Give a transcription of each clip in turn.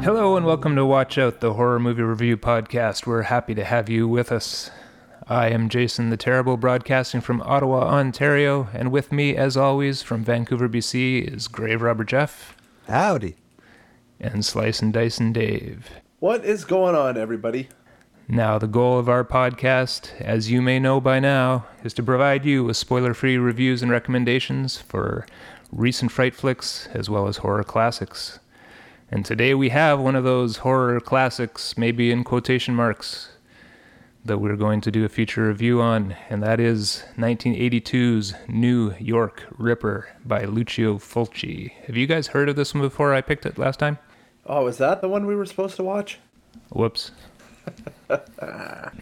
Hello and welcome to Watch Out, the horror movie review podcast. We're happy to have you with us. I am Jason the Terrible, broadcasting from Ottawa, Ontario, and with me, as always, from Vancouver, BC, is Grave Robber Jeff Howdy. and Slice and Dice and Dave. What is going on, everybody? Now, the goal of our podcast, as you may know by now, is to provide you with spoiler free reviews and recommendations for recent fright flicks as well as horror classics. And today we have one of those horror classics, maybe in quotation marks, that we're going to do a feature review on, and that is 1982's New York Ripper by Lucio Fulci. Have you guys heard of this one before I picked it last time? Oh, is that the one we were supposed to watch? Whoops.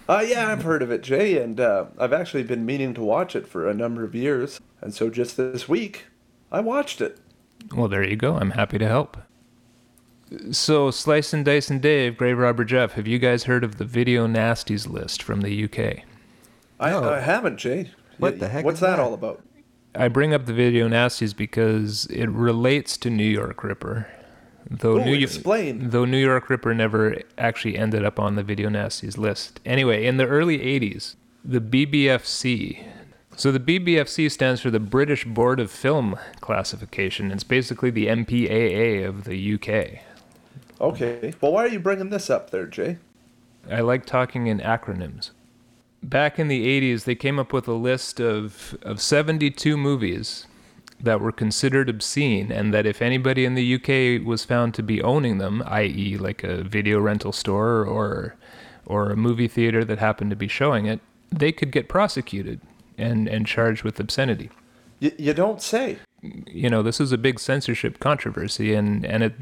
Uh, yeah, I've heard of it, Jay, and uh, I've actually been meaning to watch it for a number of years. And so just this week, I watched it. Well, there you go. I'm happy to help. So, Slice and Dice and Dave, Grave Robber Jeff, have you guys heard of the Video Nasties list from the UK? I, No. I haven't, Jay. What Y- the heck What's is that that? all about? I bring up the Video Nasties because it relates to New York Ripper. Though Ooh, New explain. though New York Ripper never actually ended up on the Video Nasties list. Anyway, in the early 80s, the BBFC. So the BBFC stands for the British Board of Film Classification. It's basically the MPAA of the UK. Okay. Well, why are you bringing this up there, Jay? I like talking in acronyms. Back in the 80s, they came up with a list of, of 72 movies that were considered obscene, and that if anybody in the UK was found to be owning them, i.e., like a video rental store or, or a movie theater that happened to be showing it, they could get prosecuted and, and charged with obscenity Y- you don't say. you know this is a big censorship controversy and and it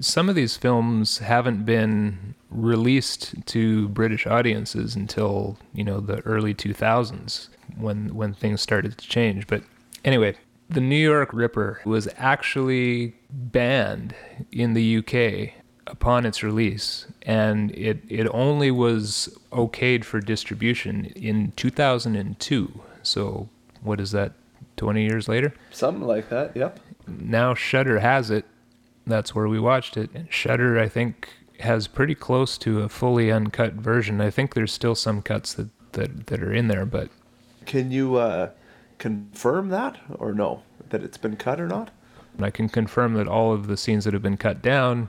some of these films haven't been released to British audiences until you know the early 2000s when when things started to change but anyway the New York Ripper was actually banned in the UK upon its release and it it only was okayed for distribution in 2002 so what is that 20 years later Something like that, yep. now Shudder has it. That's where we watched it. And Shudder, I think, has pretty close to a fully uncut version. I think there's still some cuts that that, that are in there, but Can you uh, confirm that or no? That it's been cut or not? I can confirm that all of the scenes that have been cut down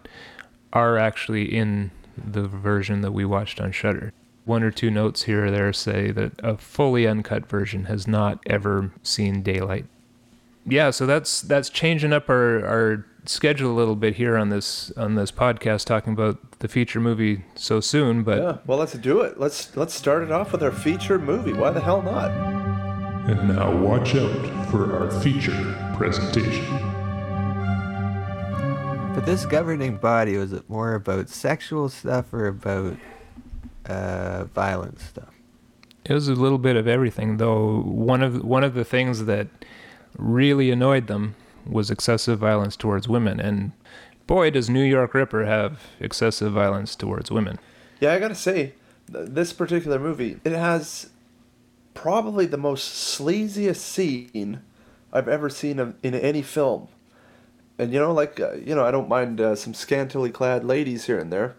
are actually in the version that we watched on Shudder. One or two notes here or there say that a fully uncut version has not ever seen daylight. Yeah, so that's that's changing up our, our schedule a little bit here on this on this podcast talking about the feature movie so soon, but Yeah. Well, let's do it. Let's let's start it off with our feature movie. Why the hell not? And now watch out for our feature presentation. But this governing body, was it more about sexual stuff or about uh, violent stuff? It was a little bit of everything, though. One of one of the things that really annoyed them was excessive violence towards women, and boy, does New York Ripper have excessive violence towards women. Yeah, I gotta say, th- this particular movie, it has probably the most sleaziest scene I've ever seen of- in any film. And you know, like uh, you know, I don't mind uh, some scantily clad ladies here and there,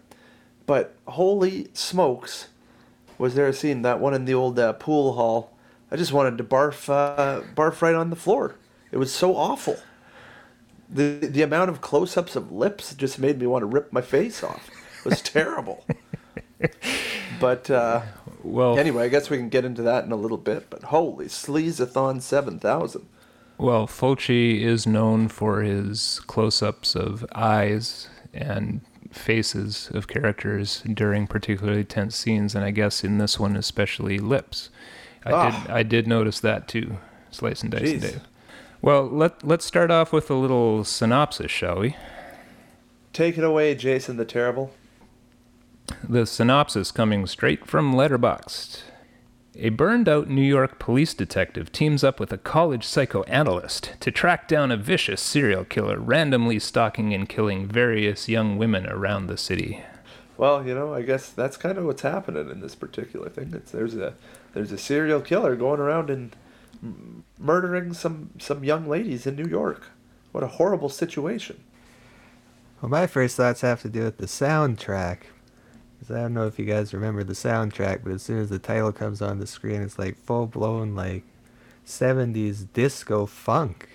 but holy smokes, was there a scene that one in the old uh, pool hall? I just wanted to barf, uh, barf right on the floor. It was so awful. The the amount of close-ups of lips just made me want to rip my face off. It was terrible. But uh, Well, anyway, I guess we can get into that in a little bit. But holy sleazathon seven thousand. Well, Fulci is known for his close-ups of eyes and faces of characters during particularly tense scenes, and I guess in this one especially lips. I Ah. did I did notice that too, Slice and Dice and Dave. Well, let let's start off with a little synopsis, shall we? Take it away, Jason the Terrible. The synopsis coming straight from Letterboxd. A burned out New York police detective teams up with a college psychoanalyst to track down a vicious serial killer randomly stalking and killing various young women around the city. Well, you know, I guess that's kind of what's happening in this particular thing. It's there's a there's a serial killer going around and m- murdering some some young ladies in New York. What a horrible situation. Well, my first thoughts have to do with the soundtrack. 'Cause I don't know if you guys remember the soundtrack, but as soon as the title comes on the screen, it's like full blown like 70s disco funk.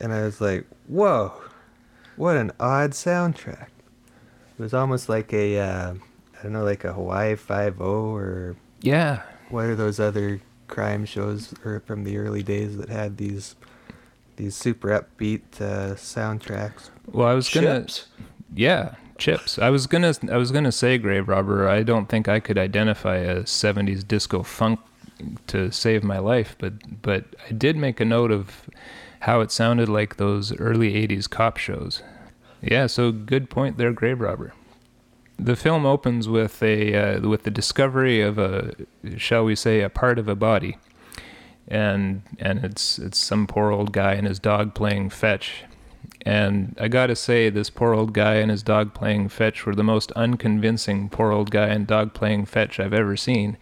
And I was like, whoa, what an odd soundtrack. It was almost like a, uh, I don't know, like a Hawaii Five O or Yeah. what are those other crime shows or from the early days that had these these super upbeat uh, soundtracks? Well, I was gonna. Chips. Yeah, chips. I was gonna. I was gonna say, grave robber. I don't think I could identify a '70s disco funk to save my life, but but I did make a note of how it sounded like those early '80s cop shows. Yeah, so good point there, grave robber. The film opens with a uh, with the discovery of a, shall we say, a part of a body, and and it's it's some poor old guy and his dog playing fetch, and I gotta say, this poor old guy and his dog playing fetch were the most unconvincing poor old guy and dog playing fetch I've ever seen.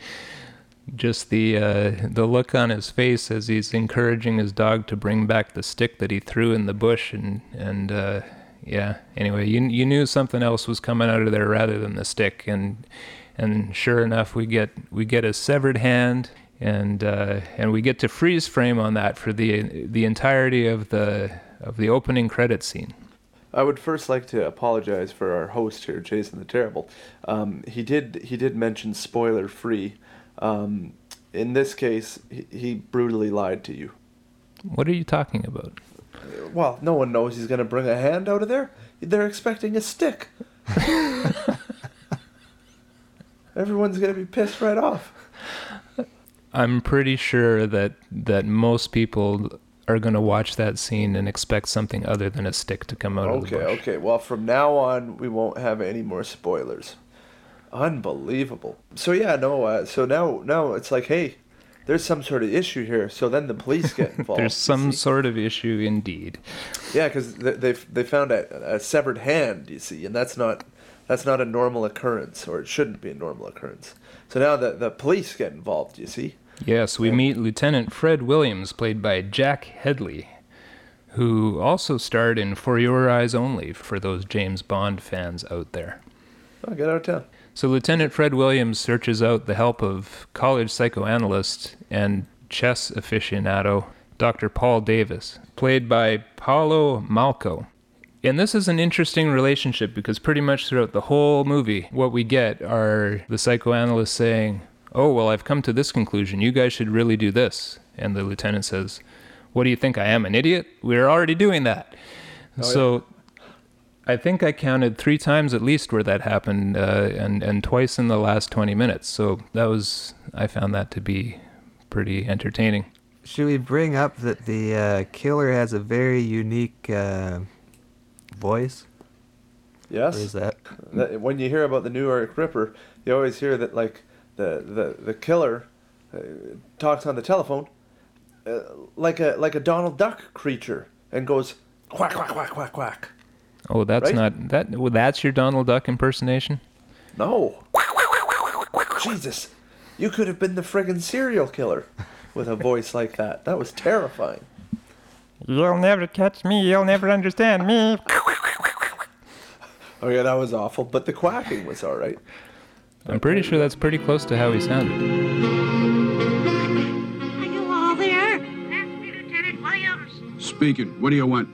Just the uh, the look on his face as he's encouraging his dog to bring back the stick that he threw in the bush, and and uh, yeah. Anyway, you you knew something else was coming out of there rather than the stick, and and sure enough, we get we get a severed hand, and uh, and we get to freeze frame on that for the the entirety of the of the opening credit scene. I would first like to apologize for our host here, Jason the Terrible. Um, he did he did mention spoiler free. Um, in this case, he, he brutally lied to you. What are you talking about? Well, no one knows he's going to bring a hand out of there. They're expecting a stick. Everyone's going to be pissed right off. I'm pretty sure that that most people are going to watch that scene and expect something other than a stick to come out of Okay, the bush. Okay, okay. Well, from now on, we won't have any more spoilers. Unbelievable. So yeah, no. Uh, so now, now it's like, hey, there's some sort of issue here. So then the police get involved. There's some sort of issue indeed. Yeah, because they they they found a, a severed hand. You see, and that's not that's not a normal occurrence, or it shouldn't be a normal occurrence. So now the the police get involved. You see. Yes, we meet Lieutenant Fred Williams, played by Jack Hedley, who also starred in For Your Eyes Only for those James Bond fans out there. Oh, get out of town. So Lieutenant Fred Williams searches out the help of college psychoanalyst and chess aficionado Dr. Paul Davis, played by Paolo Malco. And this is an interesting relationship because pretty much throughout the whole movie, what we get are the psychoanalyst saying, Oh, well, I've come to this conclusion. You guys should really do this. And the lieutenant says, What do you think? I am an idiot? We're already doing that. so I think I counted three times at least where that happened, uh, and and twice in the last twenty minutes. So that was I found that to be pretty entertaining. Should we bring up that the uh, killer has a very unique uh, voice? Yes. Or is that? that, when you hear about the New York Ripper, you always hear that like the the the killer uh, talks on the telephone uh, like a like a Donald Duck creature and goes quack quack quack quack quack. Oh, that's Right? not that. Well, that's your Donald Duck impersonation. No. Jesus, you could have been the friggin' serial killer with a voice like that. That was terrifying. You'll never catch me. You'll never understand me. Oh yeah, that was awful. But the quacking was all right. I'm pretty sure that's pretty close to how he sounded. Are you all there? That's me, Lieutenant Williams. Speaking. What do you want?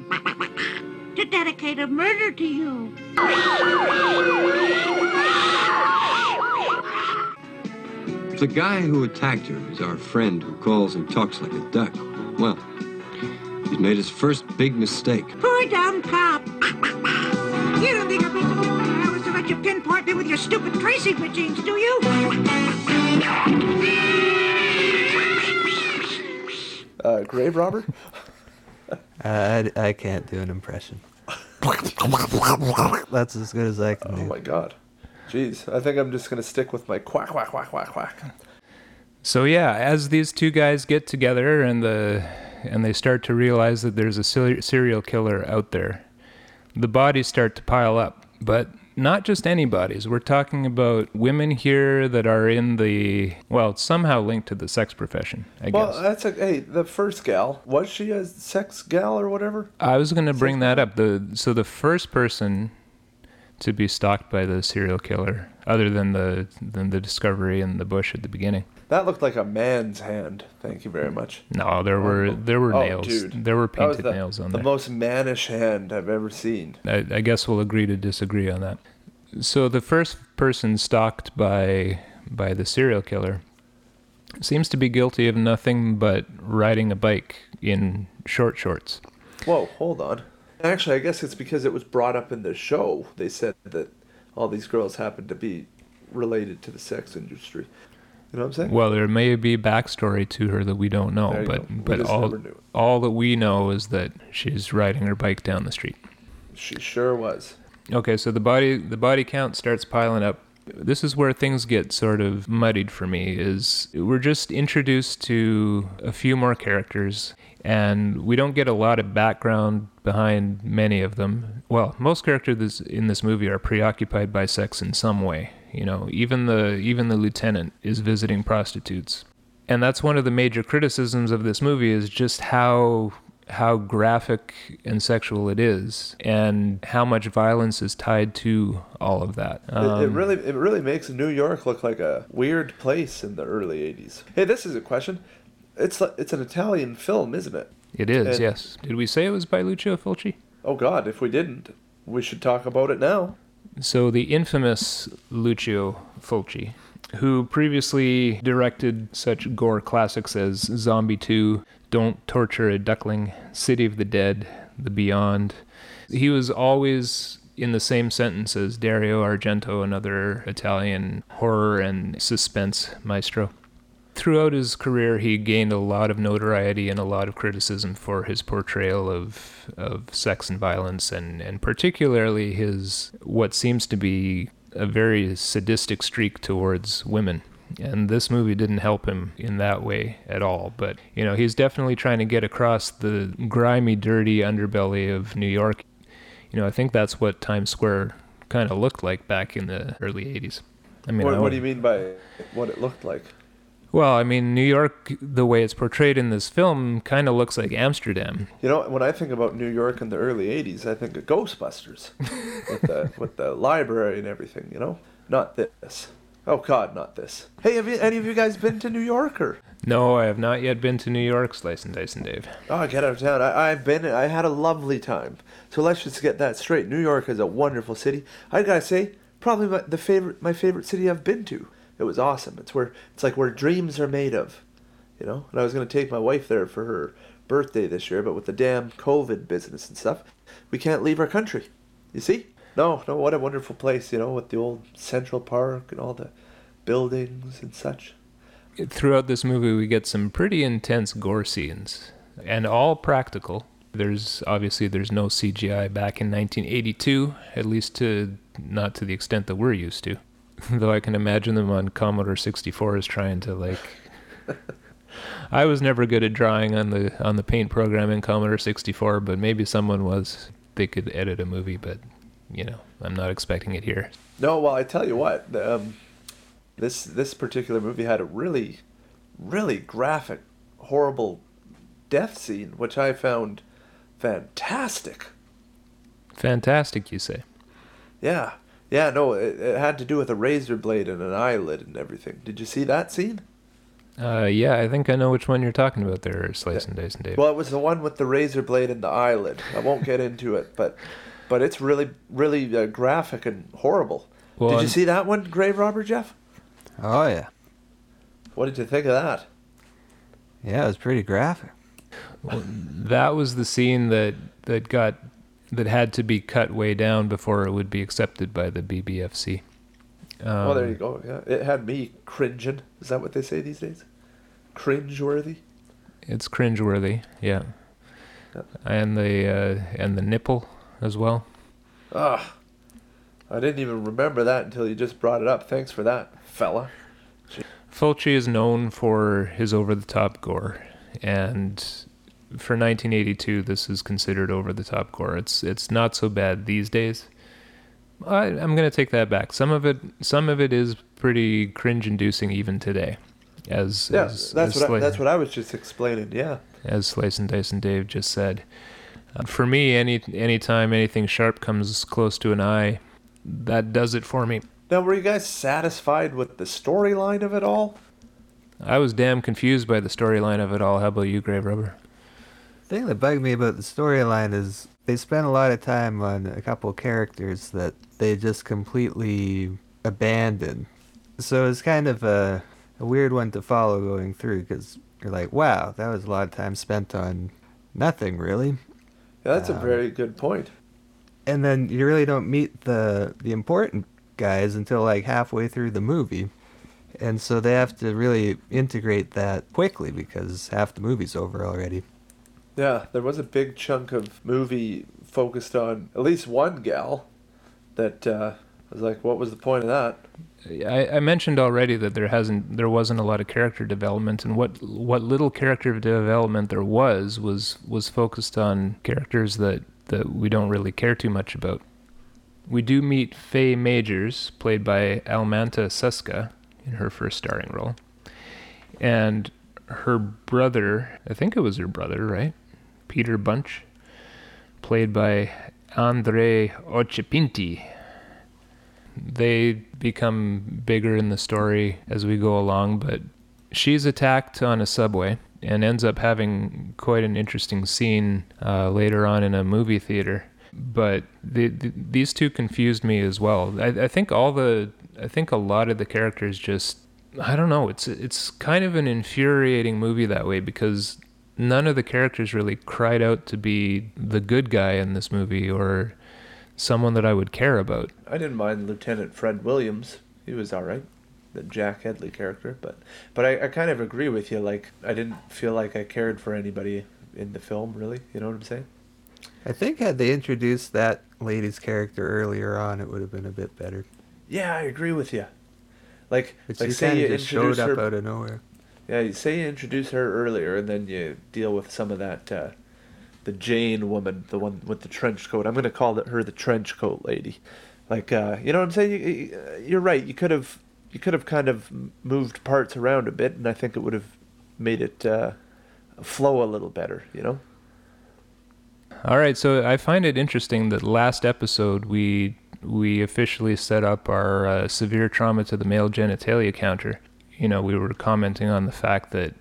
To dedicate a murder to you. If the guy who attacked her is our friend who calls and talks like a duck, well, he's made his first big mistake. Poor dumb cop. You don't think I've been so many hours to let you pinpoint me with your stupid tracing machines, do you? Uh, grave robber. Uh, I, I can't do an impression. That's as good as I can Oh do. my god. Jeez, I think I'm just gonna stick with my quack quack quack quack quack. So yeah, as these two guys get together and the and they start to realize that there's a serial killer out there, the bodies start to pile up. But not just any bodies. We're talking about women here that are in the well, somehow linked to the sex profession. I Well, guess. that's a hey. The first gal was she a sex gal or whatever? I was going to bring that up. The so the first person to be stalked by the serial killer, other than the than the discovery in the bush at the beginning. That looked like a man's hand. Thank you very much. No, there were oh, there were Oh, nails. dude. There were painted the, nails on the there. most mannish hand I've ever seen. I, I guess we'll agree to disagree on that. So the first person stalked by by the serial killer seems to be guilty of nothing but riding a bike in short shorts. Whoa, hold on. Actually, I guess it's because it was brought up in the show. They said that all these girls happened to be related to the sex industry. You know what I'm saying? Well, there may be backstory to her that we don't know, but. But all all that we know is that she's riding her bike down the street. She sure was. Okay, so the body the body count starts piling up. This is where things get sort of muddied for me is we're just introduced to a few more characters and we don't get a lot of background behind many of them. Well, most characters in this movie are preoccupied by sex in some way. You know, even the even the lieutenant is visiting prostitutes. And that's one of the major criticisms of this movie is just how how graphic and sexual it is and how much violence is tied to all of that. It, it Um, really, it really makes New York look like a weird place in the early '80s. Hey, this is a question. It's it's an Italian film, isn't it? it is, and- yes. Did we say it was by Lucio Fulci? Oh God, if we didn't, we should talk about it now. So the infamous Lucio Fulci, who previously directed such gore classics as Zombie 2, Don't Torture a Duckling, City of the Dead, The Beyond. He was always in the same sentence as Dario Argento, another Italian horror and suspense maestro. Throughout his career, he gained a lot of notoriety and a lot of criticism for his portrayal of of sex and violence, and and particularly his what seems to be a very sadistic streak towards women. And this movie didn't help him in that way at all. But you know, he's definitely trying to get across the grimy, dirty underbelly of New York. You know, I think that's what Times Square kind of looked like back in the early '80s. I mean, I what, what do you mean by what it looked like? Well, I mean, New York, the way it's portrayed in this film, kind of looks like Amsterdam. You know, when I think about New York in the early '80s, I think of Ghostbusters with the with the library and everything. You know, not this. Oh God, not this. Hey, have you, any of you guys been to New York or? No, I have not yet been to New York, Slice and Dice and Dave. Oh, get out of town. I, I've been. I had a lovely time. So let's just get that straight. New York is a wonderful city. I gotta say, probably my, the favorite, my favorite city I've been to. It was awesome. It's where it's like where dreams are made of, you know. And I was gonna take my wife there for her birthday this year, but with the damn COVID business and stuff, we can't leave our country. You see? No, no. What a wonderful place, you know, with the old Central Park and all the buildings and such. Throughout this movie, we get some pretty intense gore scenes, and all practical. There's obviously there's no CGI back in 1982, at least to not to the extent that we're used to. Though I can imagine them on Commodore 64s trying to like. I was never good at drawing on the on the paint program in Commodore 64, but maybe someone was. They could edit a movie, but you know, I'm not expecting it here. No, well, I tell you what, the, um, this this particular movie had a really, really graphic, horrible death scene, which I found fantastic. Fantastic, you say? Yeah, yeah, no, it, it had to do with a razor blade and an eyelid and everything. Did you see that scene? Uh, yeah, I think I know which one you're talking about there, Slice and Dice and Dave. Well, it was the one with the razor blade and the eyelid. I won't get into it, but but it's really really uh, graphic and horrible. Well, did you and- see that one, Grave Robber Jeff? Oh yeah, What did you think of that? yeah, it was pretty graphic. that was the scene that that got that had to be cut way down before it would be accepted by the BBFC. Um, oh, there you go. Yeah, it had me cringing. Is that what they say these days? Cringe-worthy. It's cringeworthy, yeah. Yep. And the uh, and the nipple as well. Ah, I didn't even remember that until you just brought it up. Thanks for that, fella. Fulci is known for his over-the-top gore, and for 1982, this is considered over-the-top gore. It's it's not so bad these days. I, I'm gonna take that back. Some of it, some of it is pretty cringe-inducing even today. As Yeah, as, that's as what I, that's what I was just explaining. Yeah. as Slice and Dice and Dave just said. Uh, for me, any anytime anything sharp comes close to an eye, that does it for me. Now, were you guys satisfied with the storyline of it all? I was damn confused by the storyline of it all. How about you, Grave Robber? The thing that bugged me about the storyline is they spent a lot of time on a couple characters that they just completely abandoned. So it's kind of a, a weird one to follow going through because you're like, wow, that was a lot of time spent on nothing really. Yeah, that's a Um, very good point. And then you really don't meet the the important guys until like halfway through the movie. And so they have to really integrate that quickly because half the movie's over already. Yeah, there was a big chunk of movie focused on at least one gal that uh, was like, what was the point of that? I, I mentioned already that there hasn't, there wasn't a lot of character development, and what what little character development there was was was focused on characters that that we don't really care too much about. We do meet Faye Majors, played by Almanta Suska, in her first starring role, and her brother. I think it was her brother, right? Peter Bunch, played by Andre Occhipinti they become bigger in the story as we go along, but she's attacked on a subway and ends up having quite an interesting scene uh, later on in a movie theater. But the, the, these two confused me as well. I, I think all the, I think a lot of the characters just, I don't know. It's it's kind of an infuriating movie that way because none of the characters really cried out to be the good guy in this movie or someone that I would care about. I didn't mind Lieutenant Fred Williams. He was all right, the Jack Hedley character. But but I, I kind of agree with you. Like I didn't feel like I cared for anybody in the film. Really, you know what I'm saying? I think had they introduced that lady's character earlier on, it would have been a bit better. Yeah, I agree with you. Like But like she say you of just showed up her. out of nowhere. Yeah, you say you introduce her earlier, and then you deal with some of that. Uh, the Jane woman, the one with the trench coat. I'm gonna call her the trench coat lady. Like, uh, you know what I'm saying? You, you're right. You could have, you could have kind of moved parts around a bit, and I think it would have made it uh, flow a little better. You know? All right, so I find it interesting that last episode we we officially set up our uh, severe trauma to the male genitalia counter. You know, we were commenting on the fact that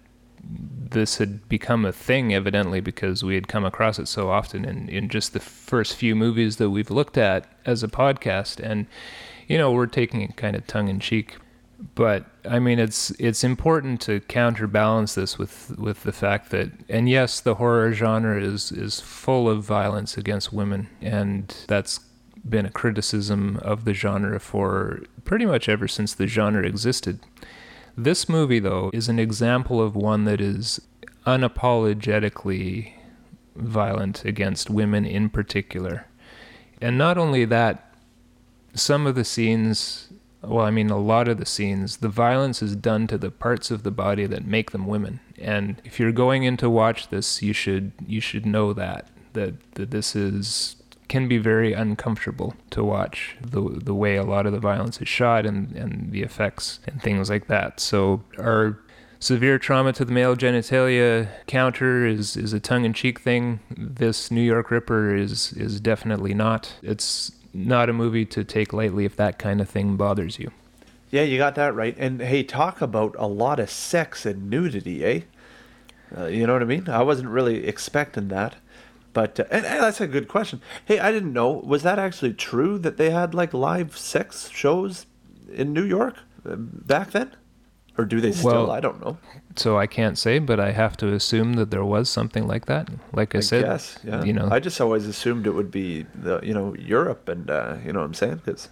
this had become a thing evidently because we had come across it so often in, in just the first few movies that we've looked at as a podcast and you know we're taking it kind of tongue in cheek but I mean it's it's important to counterbalance this with with the fact that and yes the horror genre is is full of violence against women and that's been a criticism of the genre for pretty much ever since the genre existed. This movie though is an example of one that is unapologetically violent against women in particular. And not only that, some of the scenes well, I mean, a lot of the scenes, the violence is done to the parts of the body that make them women. And if you're going in to watch this, you should you should know that that that this is can be very uncomfortable to watch the the way a lot of the violence is shot and and the effects and things like that. So our severe trauma to the male genitalia counter is is a tongue-in-cheek thing. This New York Ripper is is definitely not. It's not a movie to take lightly if that kind of thing bothers you. Yeah, you got that right. And hey, talk about a lot of sex and nudity, eh? Uh, you know what I mean? I wasn't really expecting that. But uh, and, and that's a good question. Hey, I didn't know. Was that actually true that they had like live sex shows in New York uh, back then? Or do they still? Well, I don't know. So I can't say, but I have to assume that there was something like that. Like I, I said, guess, yeah. you know, I just always assumed it would be the you know Europe and uh, you know what I'm saying because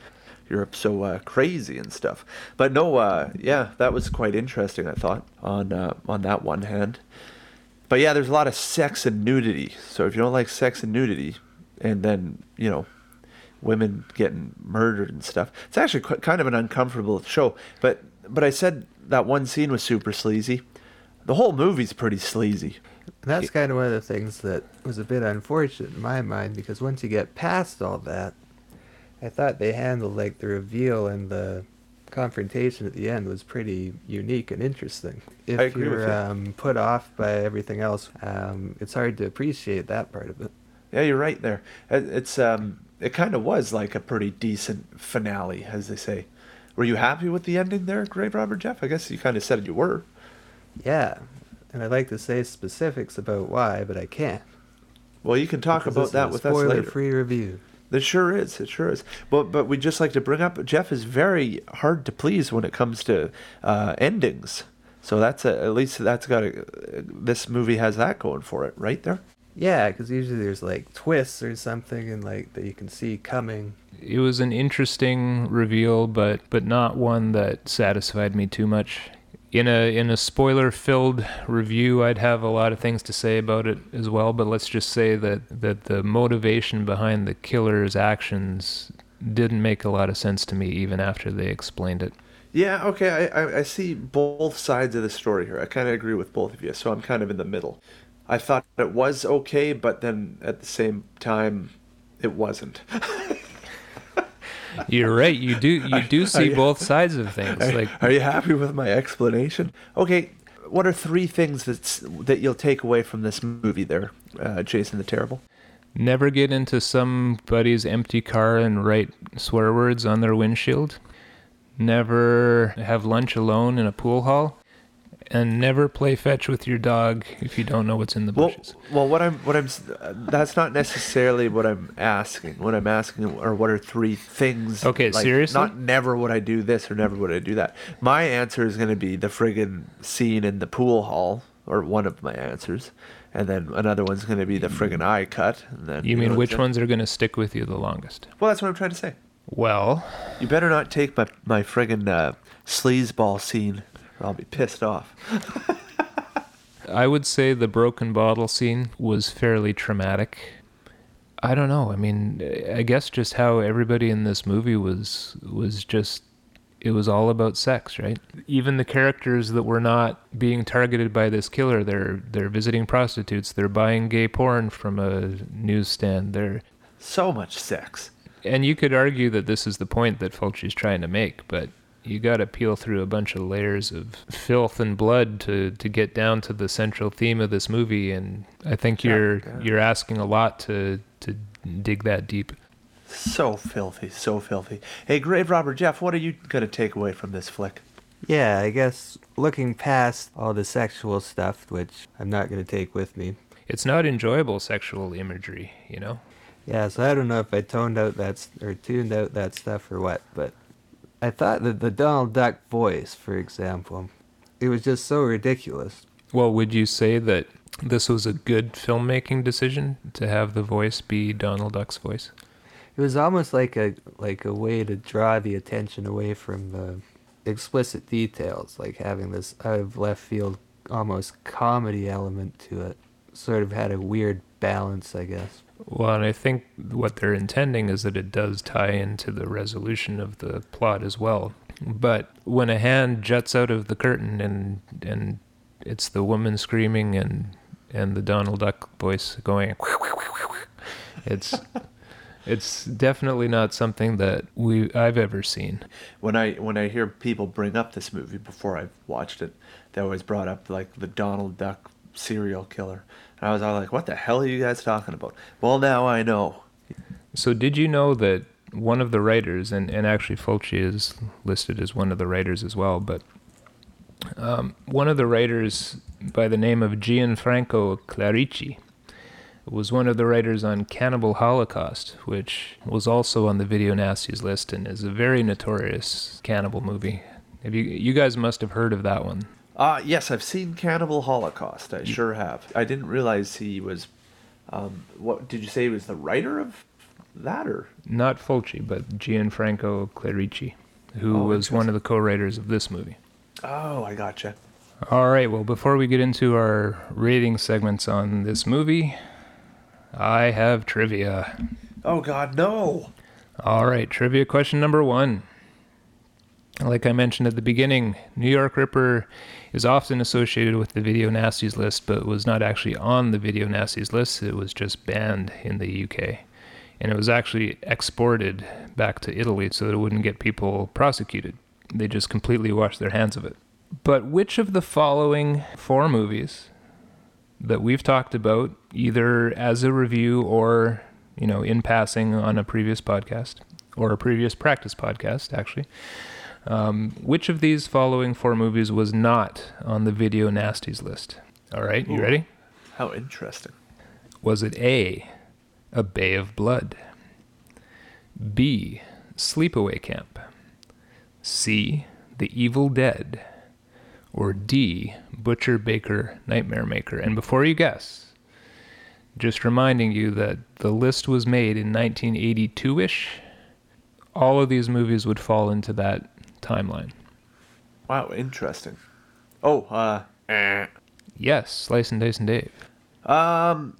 Europe's so uh, crazy and stuff. But no, uh, yeah, that was quite interesting. I thought on uh, on that one hand, but yeah, there's a lot of sex and nudity. So if you don't like sex and nudity, and then you know women getting murdered and stuff, it's actually quite, kind of an uncomfortable show. But but I said that one scene was super sleazy. The whole movie's pretty sleazy. And that's kind of one of the things that was a bit unfortunate in my mind because once you get past all that, I thought they handled like the reveal and the confrontation at the end was pretty unique and interesting. If you're you. um, put off by everything else, um, it's hard to appreciate that part of it. Yeah, you're right there. It, it's um, it kind of was like a pretty decent finale, as they say. Were you happy with the ending there, Grave Robber Jeff? I guess you kind of said you were. Yeah, and I'd like to say specifics about why, but I can't. Well, you can talk because about that with us later. Spoiler-free review. It sure is. It sure is. But but we just like to bring up Jeff is very hard to please when it comes to uh, endings. So that's a, at least that's got a. This movie has that going for it, right there. Yeah, because usually there's like twists or something, and like that you can see coming. It was an interesting reveal, but but not one that satisfied me too much. In a in a spoiler-filled review, I'd have a lot of things to say about it as well. But let's just say that that the motivation behind the killer's actions didn't make a lot of sense to me, even after they explained it. Yeah. Okay. I, I I see both sides of the story here. I kind of agree with both of you. So I'm kind of in the middle. I thought it was okay, but then at the same time, it wasn't. You're right. You do you do see you- both sides of things. Are, Like are you happy with my explanation? Okay, what are three things that's that you'll take away from this movie there, uh, Jason the Terrible? Never get into somebody's empty car and write swear words on their windshield. Never have lunch alone in a pool hall. And never play fetch with your dog if you don't know what's in the bushes. well, what I'm, what I'm, uh, that's not necessarily what I'm asking. What I'm asking are what are three things? Okay, like, seriously? Not never would I do this or never would I do that. My answer is going to be the friggin' scene in the pool hall, or one of my answers, and then another one's going to be the friggin' eye cut. And then You mean which ones are going to stick with you the longest? Well, that's what I'm trying to say. Well, You better not take my my friggin' uh, sleazeball scene, I'll be pissed off. I would say the broken bottle scene was fairly traumatic. I don't know. I mean, I guess just how everybody in this movie was was just it was all about sex, right? Even the characters that were not being targeted by this killer, they're they're visiting prostitutes, they're buying gay porn from a newsstand. They're So much sex. and you could argue that this is the point that Fulci's trying to make, but you got to peel through a bunch of layers of filth and blood to to get down to the central theme of this movie, and I think you're yeah. you're asking a lot to to dig that deep. So filthy, so filthy. Hey, Grave Robber Jeff, what are you gonna take away from this flick? Yeah, I guess looking past all the sexual stuff, which I'm not going to take with me. It's not enjoyable sexual imagery, you know. Yeah, so I don't know if I toned out that or tuned out that stuff or what, but I thought that the Donald Duck voice, for example, it was just so ridiculous. Well, would you say that this was a good filmmaking decision to have the voice be Donald Duck's voice? It was almost like a like a way to draw the attention away from the explicit details, like having this out of left field almost comedy element to it. Sort of had a weird balance, I guess. Well, and I think what they're intending is that it does tie into the resolution of the plot as well. But when a hand juts out of the curtain and and it's the woman screaming and and the Donald Duck voice going, it's it's definitely not something that we I've ever seen. When I when I hear people bring up this movie before I've watched it, they always brought up like the Donald Duck serial killer. And I was all like, "What the hell are you guys talking about?" Well, now I know. So did you know that one of the writers, and, and actually Fulci is listed as one of the writers as well, but um, one of the writers by the name of Gianfranco Clerici was one of the writers on Cannibal Holocaust, which was also on the Video Nasties list and is a very notorious cannibal movie. Have you you guys must have heard of that one? Uh yes, I've seen Cannibal Holocaust. I sure have. I didn't realize he was. Um, what did you say? He was the writer of that, or Not Fulci, but Gianfranco Clerici, who Oh, was one of the co-writers of this movie. oh, I gotcha. All right, well, before we get into our rating segments on this movie, I have trivia. Oh God, no! All right, trivia question number one. Like I mentioned at the beginning, New York Ripper is often associated with the Video Nasties list, but was not actually on the Video Nasties list. It was just banned in the UK. And it was actually exported back to Italy so that it wouldn't get people prosecuted. They just completely washed their hands of it. But which of the following four movies that we've talked about, either as a review or, you know, in passing on a previous podcast or a previous practice podcast, actually, um, which of these following four movies was not on the Video Nasties list? All right, you Ooh. ready? How interesting. Was it A, A Bay of Blood? B, Sleepaway Camp? C, The Evil Dead? Or D, Butcher Baker Nightmare Maker? And before you guess, just reminding you that the list was made in 1982 ish. All of these movies would fall into that timeline. Wow, interesting. Oh, uh, eh. Yes, Slice and Dice and Dave. um,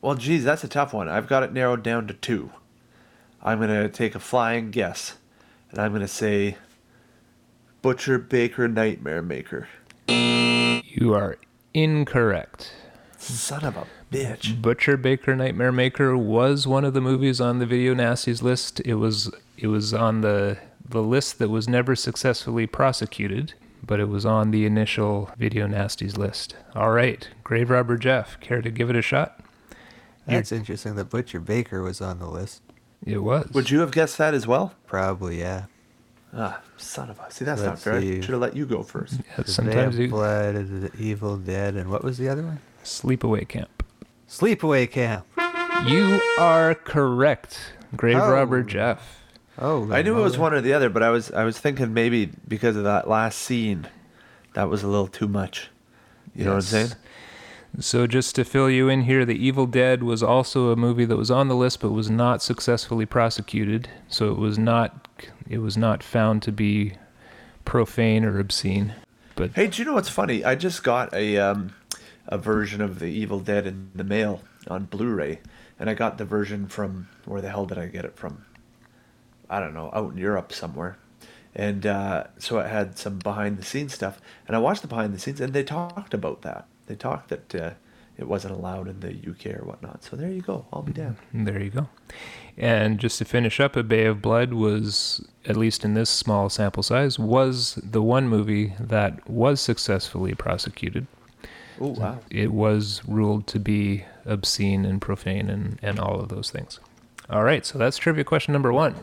well, geez, that's a tough one. I've got it narrowed down to two. I'm gonna take a flying guess, and I'm gonna say Butcher Baker Nightmare Maker. You are incorrect. Son of a bitch. Butcher Baker Nightmare Maker was one of the movies on the Video Nasties list. It was it was on the the list that was never successfully prosecuted, but it was on the initial Video Nasties list. All right, Grave Robber Jeff, care to give it a shot? That's interesting that Butcher Baker was on the list. It was. Would you have guessed that as well? Probably, yeah. Ah, son of a. See, that's not Let's fair. I should have let you go first. Yeah, The Bay sometimes of you Blood, The Evil Dead, and what was the other one? sleepaway camp. Sleepaway Camp. You are correct, Grave Oh. Robber Jeff. Oh, I knew it was one or the other, but I was I was thinking maybe because of that last scene, that was a little too much. You know what I'm saying? So just to fill you in here, The Evil Dead was also a movie that was on the list but was not successfully prosecuted. So it was not it was not found to be profane or obscene. But Hey, do you know what's funny? I just got a um, a version of The Evil Dead in the mail on Blu-ray, and I got the version from where the hell did I get it from? I don't know, out in Europe somewhere. And uh, so it had some behind the scenes stuff, and I watched the behind the scenes, and they talked about that. They talked that uh, it wasn't allowed in the UK or whatnot. So there you go. I'll be damned. there you go. And just to finish up, A Bay of Blood was, at least in this small sample size, was the one movie that was successfully prosecuted. Oh wow! it was ruled to be obscene and profane and, and all of those things. All right, so that's trivia question number one.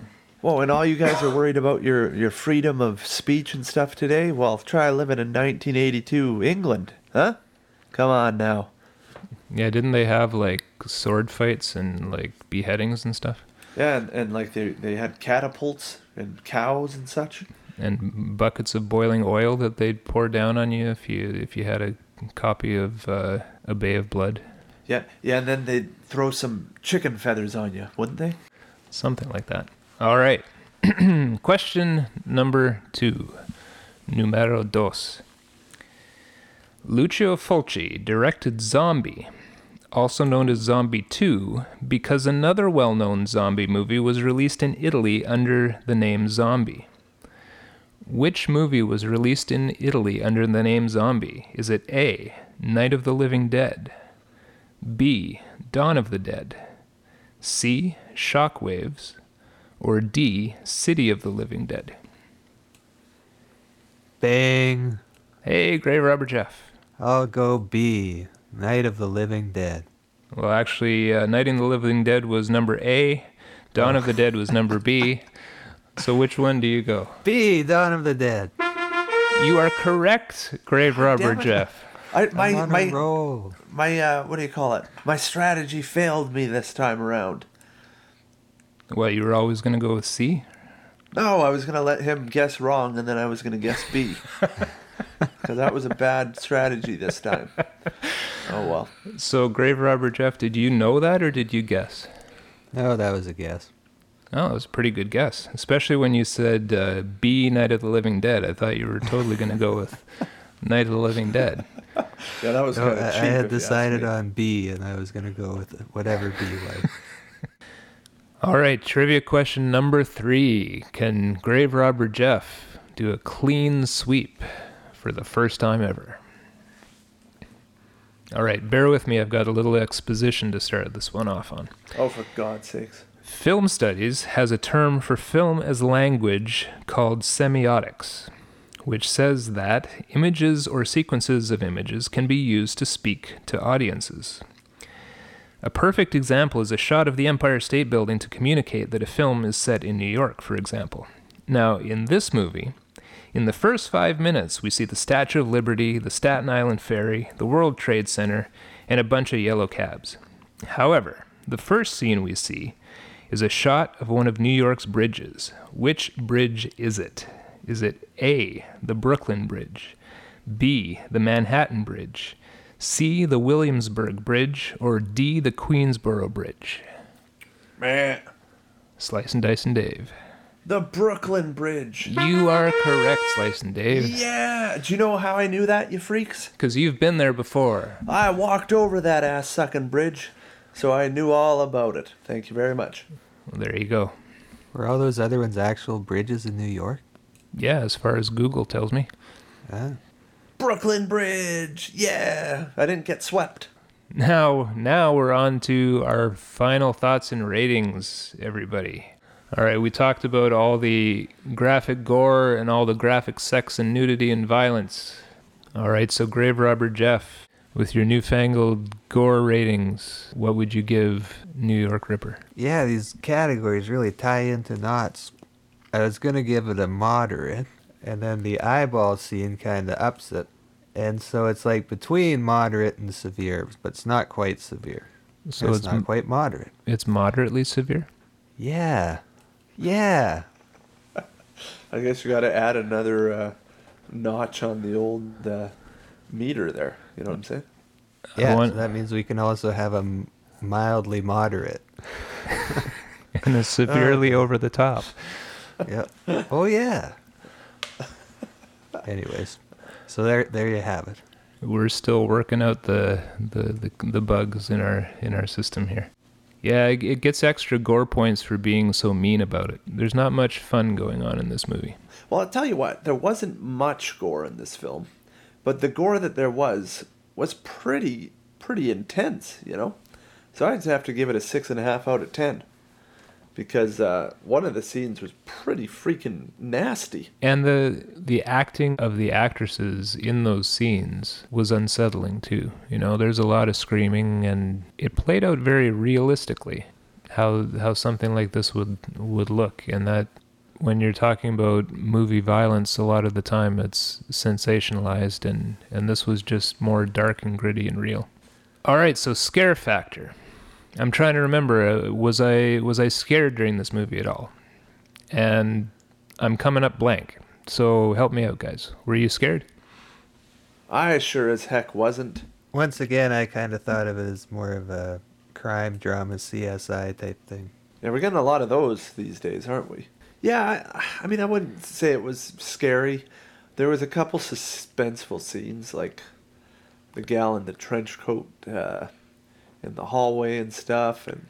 Whoa, and all you guys are worried about your, your freedom of speech and stuff today? Well, try living in 1982 England, huh? Come on now. Yeah, didn't they have like sword fights and like beheadings and stuff? Yeah, and, and like they, they had catapults and cows and such. And buckets of boiling oil that they'd pour down on you if you if you had a copy of uh, A Bay of Blood, Yeah, yeah, and then they'd throw some chicken feathers on you, wouldn't they? something like that. All right, question number two, numero dos. Lucio Fulci directed Zombie, also known as Zombie 2, because another well known zombie movie was released in Italy under the name Zombie. Which movie was released in Italy under the name Zombie? Is it A. Night of the Living Dead, B. Dawn of the Dead, C. Shockwaves, or D. City of the Living Dead? Bang. Hey, Grave Robber Jeff. I'll go B. Night of the Living Dead. Well, actually, uh, Night in the Living Dead was number A, Dawn of the Dead was number B. So which one do you go? B. Dawn of the Dead. You are correct, Grave Robber. Jeff. I, I'm my on my a roll. my uh, what do you call it? My strategy failed me this time around. Well, you were always going to go with C? No, I was gonna let him guess wrong, and then I was gonna guess B. Because that was a bad strategy this time. Oh well. So, Grave Robber Jeff, did you know that or did you guess? Oh, that was a guess. Oh, that was a pretty good guess, especially when you said uh, B, Night of the Living Dead. I thought you were totally going to go with Night of the Living Dead. Yeah, that was No, kind I, of I had if you ask decided on B, and I was gonna go with whatever B was. All right, trivia question number three. Can Grave Robber Jeff do a clean sweep for the first time ever. All right, bear with me. I've got a little exposition to start this one off on. Oh, for God's sakes. Film studies has a term for film as language called semiotics, which says that images or sequences of images can be used to speak to audiences. A perfect example is a shot of the Empire State Building to communicate that a film is set in New York, for example. Now, in this movie, in the first five minutes, we see the Statue of Liberty, the Staten Island Ferry, the World Trade Center, and a bunch of yellow cabs. However, the first scene we see is a shot of one of New York's bridges. Which bridge is it? Is it A, the Brooklyn Bridge, B, the Manhattan Bridge, C, the Williamsburg Bridge, or D, the Queensboro Bridge? Man. Slice and Dice and Dave. The Brooklyn Bridge. You are correct, Slice and Dave, Yeah. Do you know how I knew that, you freaks? because you've been there before. I walked over that ass sucking bridge, so I knew all about it. Thank you very much. Well, there you go. Were all those other ones actual bridges in New York? Yeah, as far as Google tells me. Ah. Brooklyn Bridge. Yeah. I didn't get swept. Now, now we're on to our final thoughts and ratings, everybody. All right, we talked about all the graphic gore and all the graphic sex and nudity and violence. All right, so Grave Robber Jeff, with your newfangled gore ratings, what would you give New York Ripper? Yeah, these categories really tie into knots. I was gonna give it a moderate, and then the eyeball scene kind of ups it, and so it's like between moderate and severe, but it's not quite severe. So it's, it's not m- quite moderate. It's moderately severe. Yeah, yeah. I guess you got to add another uh, notch on the old uh, meter there. You know what I'm saying? Yeah, want- so that means we can also have a m- mildly moderate. And a severely over the top. Yep. oh yeah. Anyways, so there, there you have it. We're still working out the, the, the, the bugs in our in our system here. Yeah, it, it gets extra gore points for being so mean about it. There's not much fun going on in this movie. Well, I'll tell you what, there wasn't much gore in this film, but the gore that there was was pretty pretty intense, you know. So I'd have to give it a six and a half out of ten, because uh, one of the scenes was pretty freaking nasty. And the the acting of the actresses in those scenes was unsettling too. You know, there's a lot of screaming and it played out very realistically how how something like this would would look and that when you're talking about movie violence a lot of the time it's sensationalized and and this was just more dark and gritty and real. All right, so scare factor. I'm trying to remember uh, was I was I scared during this movie at all? And I'm coming up blank. So help me out, guys. Were you scared? I sure as heck wasn't. Once again, I kind of thought of it as more of a crime drama CSI type thing. Yeah, we're getting a lot of those these days, aren't we? Yeah, I, I mean, I wouldn't say it was scary. There was a couple suspenseful scenes, like the gal in the trench coat uh, in the hallway and stuff, and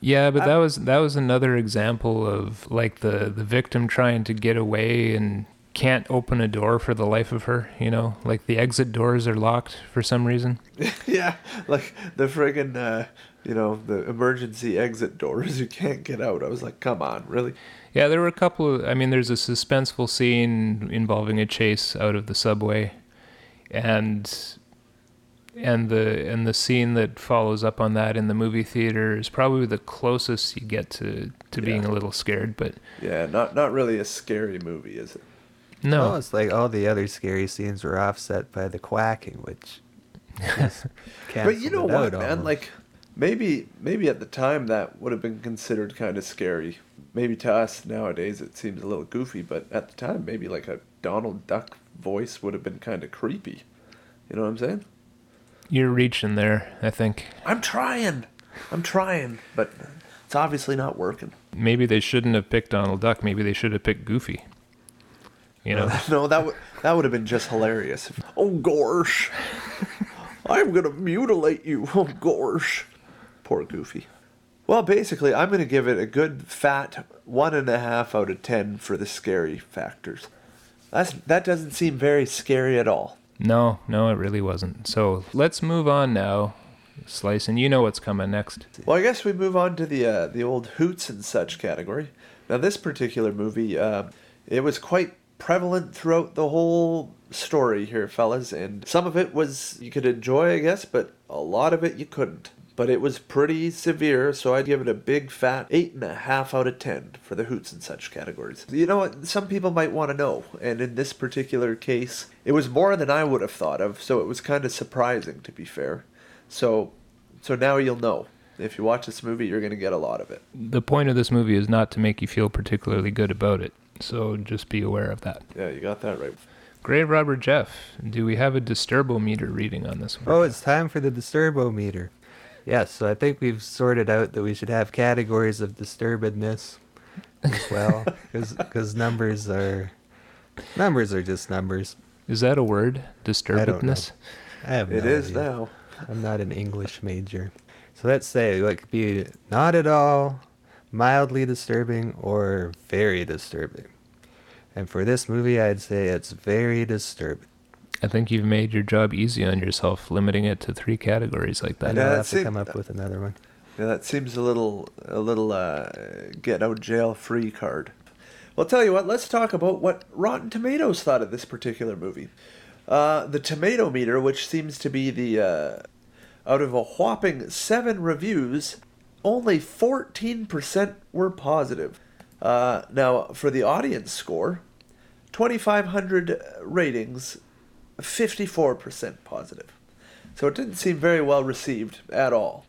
Yeah, but that was that was another example of like the the victim trying to get away and can't open a door for the life of her, you know? Like the exit doors are locked for some reason. yeah, like the friggin', uh, you know, the emergency exit doors. You can't get out. I was like, come on, really? Yeah, there were a couple of I mean there's a suspenseful scene involving a chase out of the subway and and the and the scene that follows up on that in the movie theater is probably the closest you get to to being a little scared, but Yeah, not not really a scary movie, is it? no. Oh, it's like all the other scary scenes were offset by the quacking, which. But you know what, out man? almost. Like, maybe maybe at the time that would have been considered kind of scary. Maybe to us nowadays it seems a little goofy, but at the time maybe like a Donald Duck voice would have been kind of creepy. You know what I'm saying? You're reaching there, I think. I'm trying. I'm trying, but it's obviously not working. Maybe they shouldn't have picked Donald Duck. Maybe they should have picked Goofy. You know, No, that would that would have been just hilarious. Oh gosh, I'm gonna mutilate you. Oh gosh, poor Goofy. Well, basically, I'm gonna give it a good fat one and a half out of ten for the scary factors. That's that doesn't seem very scary at all. No, no, it really wasn't. So let's move on now. Slice, and you know what's coming next. Well, I guess we move on to the uh, the old hoots and such category. Now, this particular movie, uh, it was quite prevalent throughout the whole story here, fellas, and some of it was you could enjoy, I guess, but a lot of it you couldn't. But it was pretty severe, so I'd give it a big fat eight and a half out of ten for the hoots and such categories. You know what? Some people might want to know, and in this particular case, it was more than I would have thought of, so it was kind of surprising, to be fair. So, so now you'll know. If you watch this movie, you're going to get a lot of it. The point of this movie is not to make you feel particularly good about it. So just be aware of that. Yeah, you got that right. Grave Robber Jeff, do we have a disturbometer reading on this one? Oh, it's time for the disturbometer. Yes, so I think we've sorted out that we should have categories of disturbedness as well, because numbers are numbers are just numbers. Is that a word? I don't know. Disturbedness? I have It no is idea. now. I'm not an English major. So let's say it could be not at all, mildly disturbing, or very disturbing. And for this movie, I'd say it's very disturbing. I think you've made your job easy on yourself, limiting it to three categories like that. know Yeah, I'll have that's to come up with another one. Yeah, that seems a little a little uh, get out jail free card. Well, tell you what. Let's talk about what Rotten Tomatoes thought of this particular movie. Uh, the tomato meter, which seems to be the uh, out of a whopping seven reviews, only fourteen percent were positive. Uh, now, for the audience score, twenty five hundred ratings, fifty four percent positive. So it didn't seem very well received at all.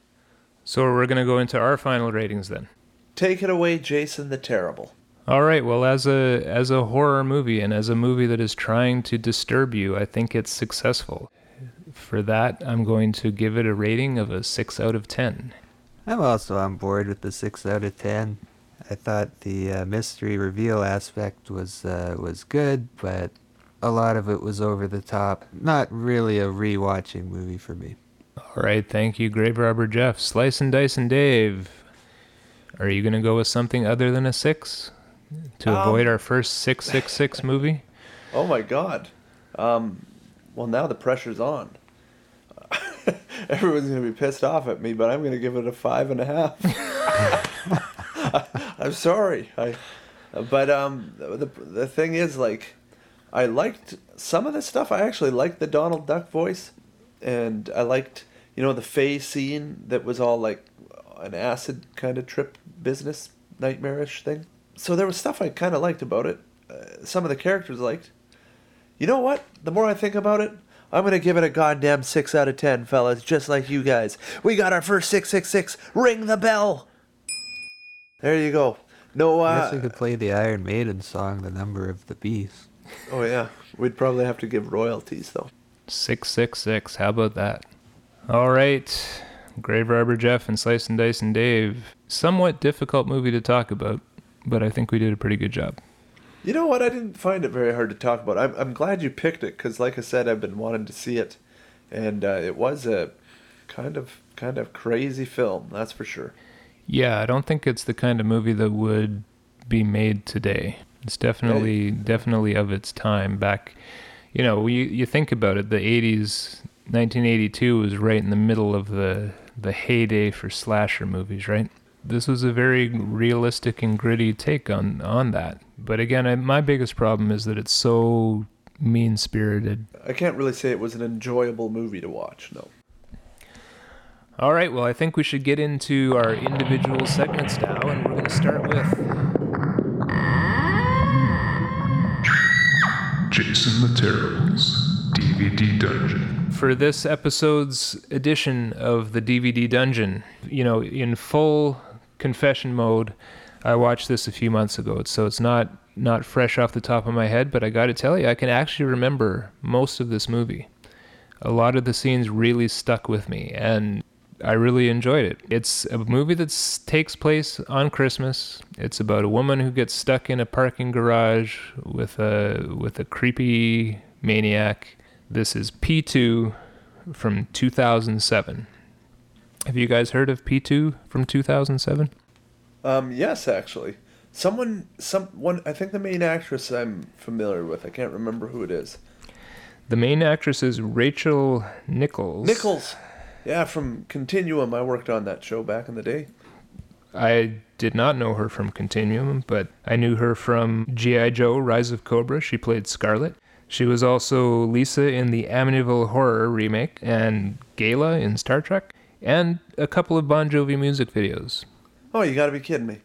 So we're going to go into our final ratings then. Take it away, Jason the Terrible. All right. Well, as a as a horror movie and as a movie that is trying to disturb you, I think it's successful. For that, I'm going to give it a rating of a six out of ten. I'm also on board with the six out of ten. I thought the uh, mystery reveal aspect was uh, was good, but a lot of it was over the top. Not really a rewatching movie for me. All right. Thank you, Grave Robber Jeff. Slice and Dice and Dave. Are you going to go with something other than a six to Um, avoid our first six six six movie? Oh my God. Um, well, now the pressure's on. Everyone's gonna be pissed off at me, but I'm gonna give it a five and a half. I'm sorry. I, but um, the the thing is, like, I liked some of the stuff. I actually liked the Donald Duck voice, and I liked, you know, the Faye scene that was all like an acid kind of trip business nightmarish thing. So there was stuff I kind of liked about it. Uh, some of the characters liked. You know what? The more I think about it, I'm gonna give it a goddamn six out of ten, fellas. Just like you guys. We got our first six six six. Ring the bell. There you go. No, I guess we uh, could play the Iron Maiden song, "The Number of the Beast." Oh yeah, we'd probably have to give royalties though. Six six six. How about that? All right, Grave Robber Jeff and Slice and Dice and Dave. Somewhat difficult movie to talk about, but I think we did a pretty good job. You know what? I didn't find it very hard to talk about. I'm I'm glad you picked it because, like I said, I've been wanting to see it, and uh, it was a kind of kind of crazy film. That's for sure. Yeah, I don't think it's the kind of movie that would be made today. It's definitely definitely of its time. Back, you know, you you think about it, the '80s, 1982 was right in the middle of the the heyday for slasher movies, right? This was a very realistic and gritty take on on that. But again, I, my biggest problem is that it's so mean spirited. I can't really say it was an enjoyable movie to watch. No. All right, well, I think we should get into our individual segments now, and we're going to start with Jason DVD Dungeon. for this episode's edition of the DVD Dungeon. You know, in full confession mode, I watched this a few months ago, so it's not not fresh off the top of my head. But I got to tell you, I can actually remember most of this movie. A lot of the scenes really stuck with me, and I really enjoyed it. It's a movie that takes place on Christmas. It's about a woman who gets stuck in a parking garage with a with a creepy maniac. This is P2 from 2007. Have you guys heard of P2 from 2007? Um, yes, actually. Someone, some one. I think the main actress I'm familiar with. I can't remember who it is. The main actress is Rachel Nichols. Nichols. Yeah, from Continuum. I worked on that show back in the day. I did not know her from Continuum, but I knew her from G.I. Joe Rise of Cobra. She played Scarlett. She was also Lisa in the Amityville Horror remake and Gaila in Star Trek, and a couple of Bon Jovi music videos. Oh, you got to be kidding me.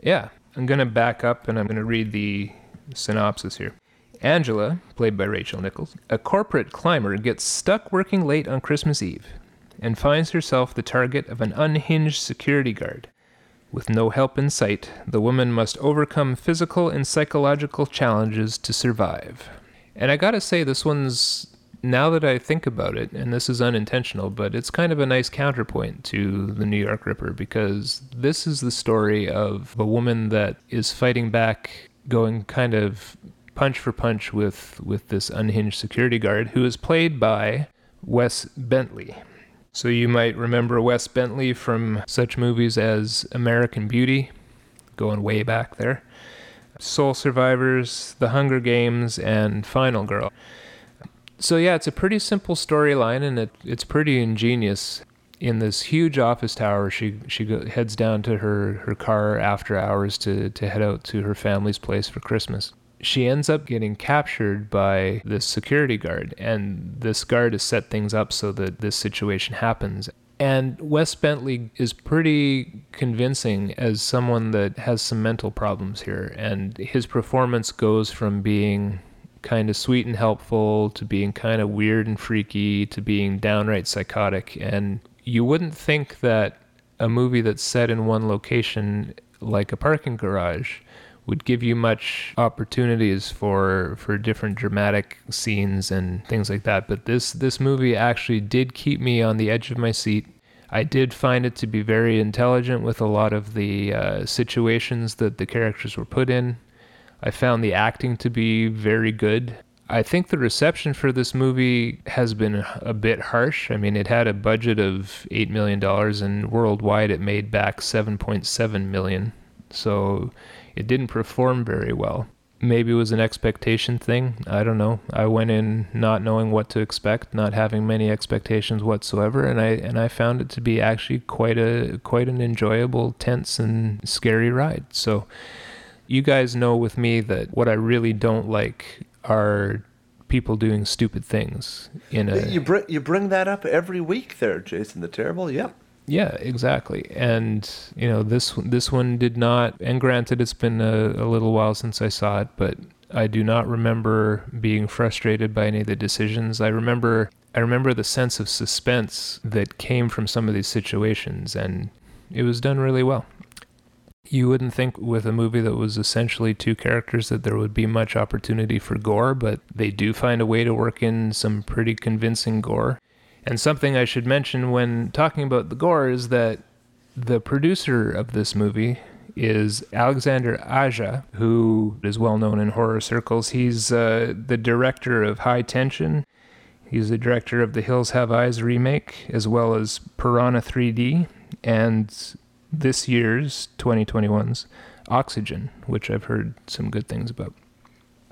Yeah, I'm to back up and I'm to read the synopsis here. Angela, played by Rachel Nichols, a corporate climber, gets stuck working late on Christmas Eve and finds herself the target of an unhinged security guard. With no help in sight, the woman must overcome physical and psychological challenges to survive. And I gotta say, this one's, now that I think about it, and this is unintentional, but it's kind of a nice counterpoint to the New York Ripper because this is the story of a woman that is fighting back, going kind of punch for punch with, with this unhinged security guard who is played by Wes Bentley. So you might remember Wes Bentley from such movies as American Beauty, going way back there, Soul Survivors, The Hunger Games, and Final Girl. So yeah, it's a pretty simple storyline, and it, it's pretty ingenious. In this huge office tower, she she go, heads down to her, her car after hours to, to head out to her family's place for Christmas she ends up getting captured by this security guard, and this guard has set things up so that this situation happens. And Wes Bentley is pretty convincing as someone that has some mental problems here, and his performance goes from being kind of sweet and helpful to being kind of weird and freaky to being downright psychotic. And you wouldn't think that a movie that's set in one location, like a parking garage, would give you much opportunities for for different dramatic scenes and things like that. But this this movie actually did keep me on the edge of my seat. I did find it to be very intelligent with a lot of the uh, situations that the characters were put in. I found the acting to be very good. I think the reception for this movie has been a bit harsh. I mean, it had a budget of $8 million and worldwide it made back 7.7 million. So it didn't perform very well. Maybe it was an expectation thing. I don't know. I went in not knowing what to expect, not having many expectations whatsoever, and I and I found it to be actually quite a quite an enjoyable, tense and scary ride. So you guys know with me that what I really don't like are people doing stupid things in a You you bring that up every week there, Jason the Terrible. Yep. Yeah, exactly. And you know this this one did not. And granted, it's been a, a, little while since I saw it, but I do not remember being frustrated by any of the decisions. I remember I remember the sense of suspense that came from some of these situations, and it was done really well. You wouldn't think with a movie that was essentially two characters that there would be much opportunity for gore, but they do find a way to work in some pretty convincing gore. And something I should mention when talking about the gore is that the producer of this movie is Alexander Aja, who is well known in horror circles. He's uh, the director of High Tension. He's the director of the Hills Have Eyes remake, as well as Piranha 3D, and this year's 2021's Oxygen, which I've heard some good things about.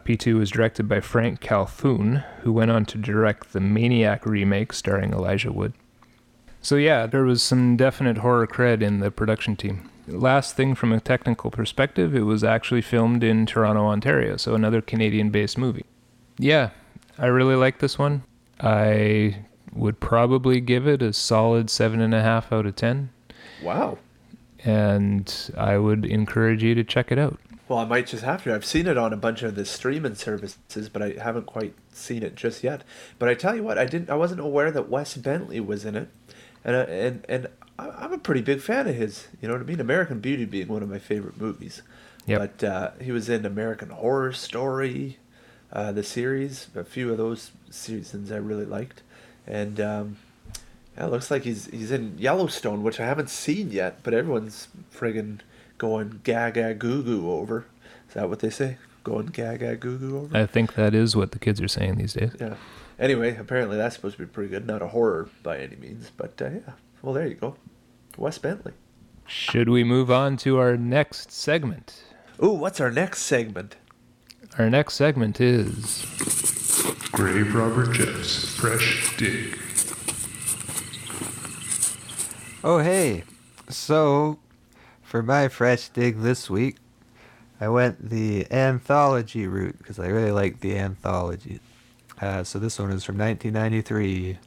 P2 was directed by Franck Khalfoun, who went on to direct the Maniac remake starring Elijah Wood. So, yeah, there was some definite horror cred in the production team. Last thing from a technical perspective, it was actually filmed in Toronto, Ontario, so another Canadian based movie. Yeah, I really like this one. I would probably give it a solid 7.5 out of 10. Wow. And I would encourage you to check it out. Well, I might just have to. I've seen it on a bunch of the streaming services, but I haven't quite seen it just yet. But I tell you what, I didn't. I wasn't aware that Wes Bentley was in it, and uh, and and I'm a pretty big fan of his. You know what I mean? American Beauty being one of my favorite movies. Yep. But uh, he was in American Horror Story, uh, the series. A few of those seasons I really liked, and um, yeah, it looks like he's he's in Yellowstone, which I haven't seen yet, but everyone's friggin' going gaga goo goo over. Is that what they say? Going gaga goo goo over? I think that is what the kids are saying these days. Yeah. Anyway, apparently that's supposed to be pretty good. Not a horror by any means, but uh, yeah. Well, there you go. Wes Bentley. Should we move on to our next segment? Ooh, what's our next segment? Our next segment is Grave Robber Jeff's Fresh Dig. Oh, hey. So, for my fresh dig this week, I went the anthology route because I really like the anthology. Uh, so, this one is from 1993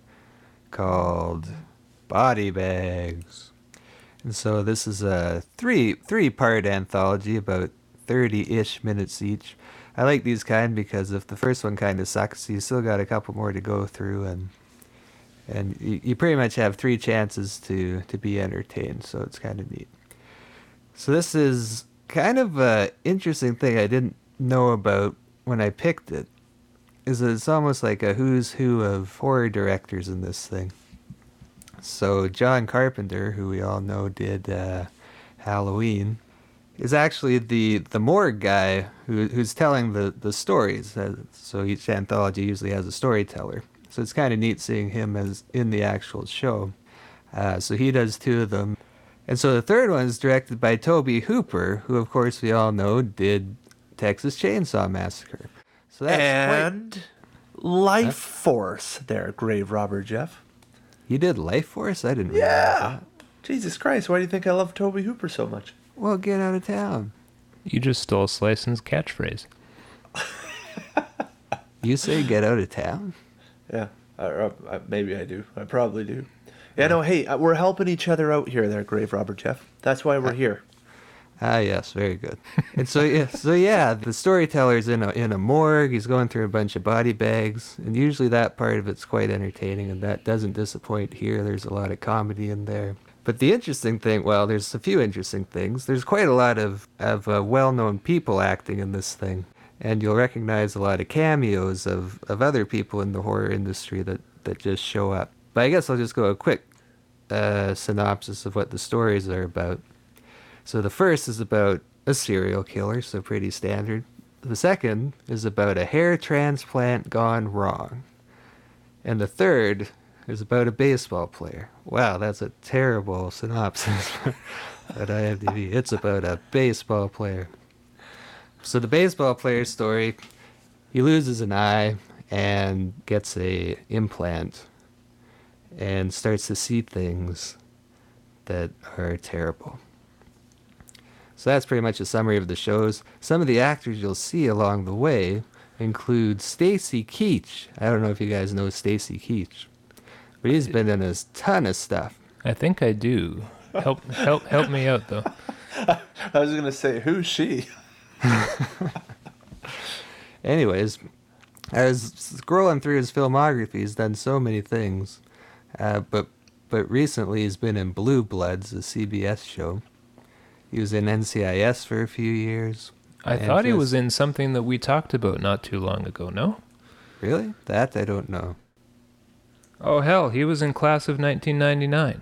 called Body Bags. And so, this is a three three part anthology, about 30 ish minutes each. I like these kind because if the first one kind of sucks, you still got a couple more to go through and and you, you pretty much have three chances to to be entertained so it's kind of neat so this is kind of a interesting thing i didn't know about when i picked it is it's almost like a who's who of horror directors in this thing so john carpenter who we all know did uh, halloween is actually the the morgue guy who, who's telling the the stories Uh, so each anthology usually has a storyteller so it's kind of neat seeing him as in the actual show. Uh, so he does two of them. And so the third one is directed by Tobe Hooper, who of course we all know did Texas Chainsaw Massacre. So that's quite, and Lifeforce there, Grave Robber Jeff. he did Lifeforce. I didn't. realize Yeah. that. Jesus Christ, why do you think I love Tobe Hooper so much? Well, get out of town. you just stole Slison's catchphrase. You say get out of town. Yeah, I, I, I- maybe I do. I probably do. Yeah, no, hey, uh, we're helping each other out here there, Grave Robber Jeff. That's why we're here. Ah, yes, very good. And so, yeah, so yeah, the storyteller's in a in a morgue. He's going through a bunch of body bags, and usually that part of it's quite entertaining, and that doesn't disappoint here. There's a lot of comedy in there. But the interesting thing, well, there's a few interesting things. There's quite a lot of of uh, well-known people acting in this thing, and you'll recognize a lot of cameos of of other people in the horror industry that that just show up. But I guess I'll just go a quick uh, synopsis of what the stories are about. So the first is about a serial killer, so pretty standard. The second is about a hair transplant gone wrong. And the third is about a baseball player. Wow, that's a terrible synopsis at IMDb. It's about a baseball player. So the baseball player story, he loses an eye and gets a implant and starts to see things that are terrible. So that's pretty much a summary of the shows. Some of the actors you'll see along the way include Stacy Keach. I don't know if you guys know Stacy Keach, but he's been in a ton of stuff. I think I do. Help help help me out though. I was gonna say, who's she? Anyways, I was scrolling through his filmography. He's done so many things, uh, but but recently he's been in Blue Bloods, a CBS show. He was in NCIS for a few years. I And thought he was in something that we talked about not too long ago, no? Really? That I don't know. Oh hell, he was in class of 1999.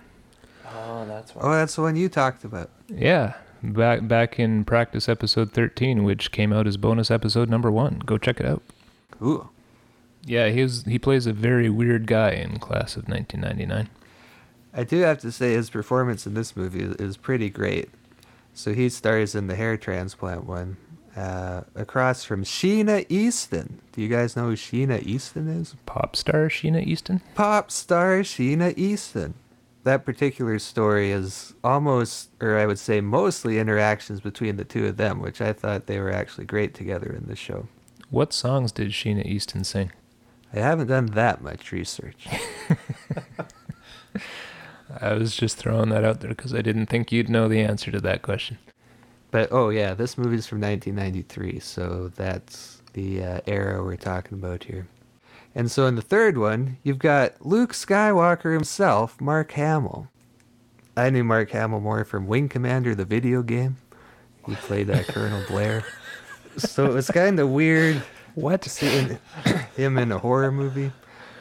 Oh, that's Oh, that's the one you talked about. Yeah, back back in practice episode 13, which came out as bonus episode number 1. Go check it out. Ooh. Yeah, he was he plays a very weird guy in class of 1999. I do have to say his performance in this movie is, pretty great. So he stars in the hair transplant one, uh, across from Sheena Easton. Do you guys know who Sheena Easton is? Pop star Sheena Easton? Pop star Sheena Easton. That particular story is almost, or I would say mostly, interactions between the two of them, which I thought they were actually great together in the show. What songs did Sheena Easton sing? I haven't done that much research. I was just throwing that out there because I didn't think you'd know the answer to that question. But oh yeah, this movie's from 1993, so that's the uh, era we're talking about here. And so in the third one, you've got Luke Skywalker himself, Mark Hamill. I knew Mark Hamill more from Wing Commander, the video game. He played uh, Colonel Blair. So it was kind of weird What? seeing him in a horror movie.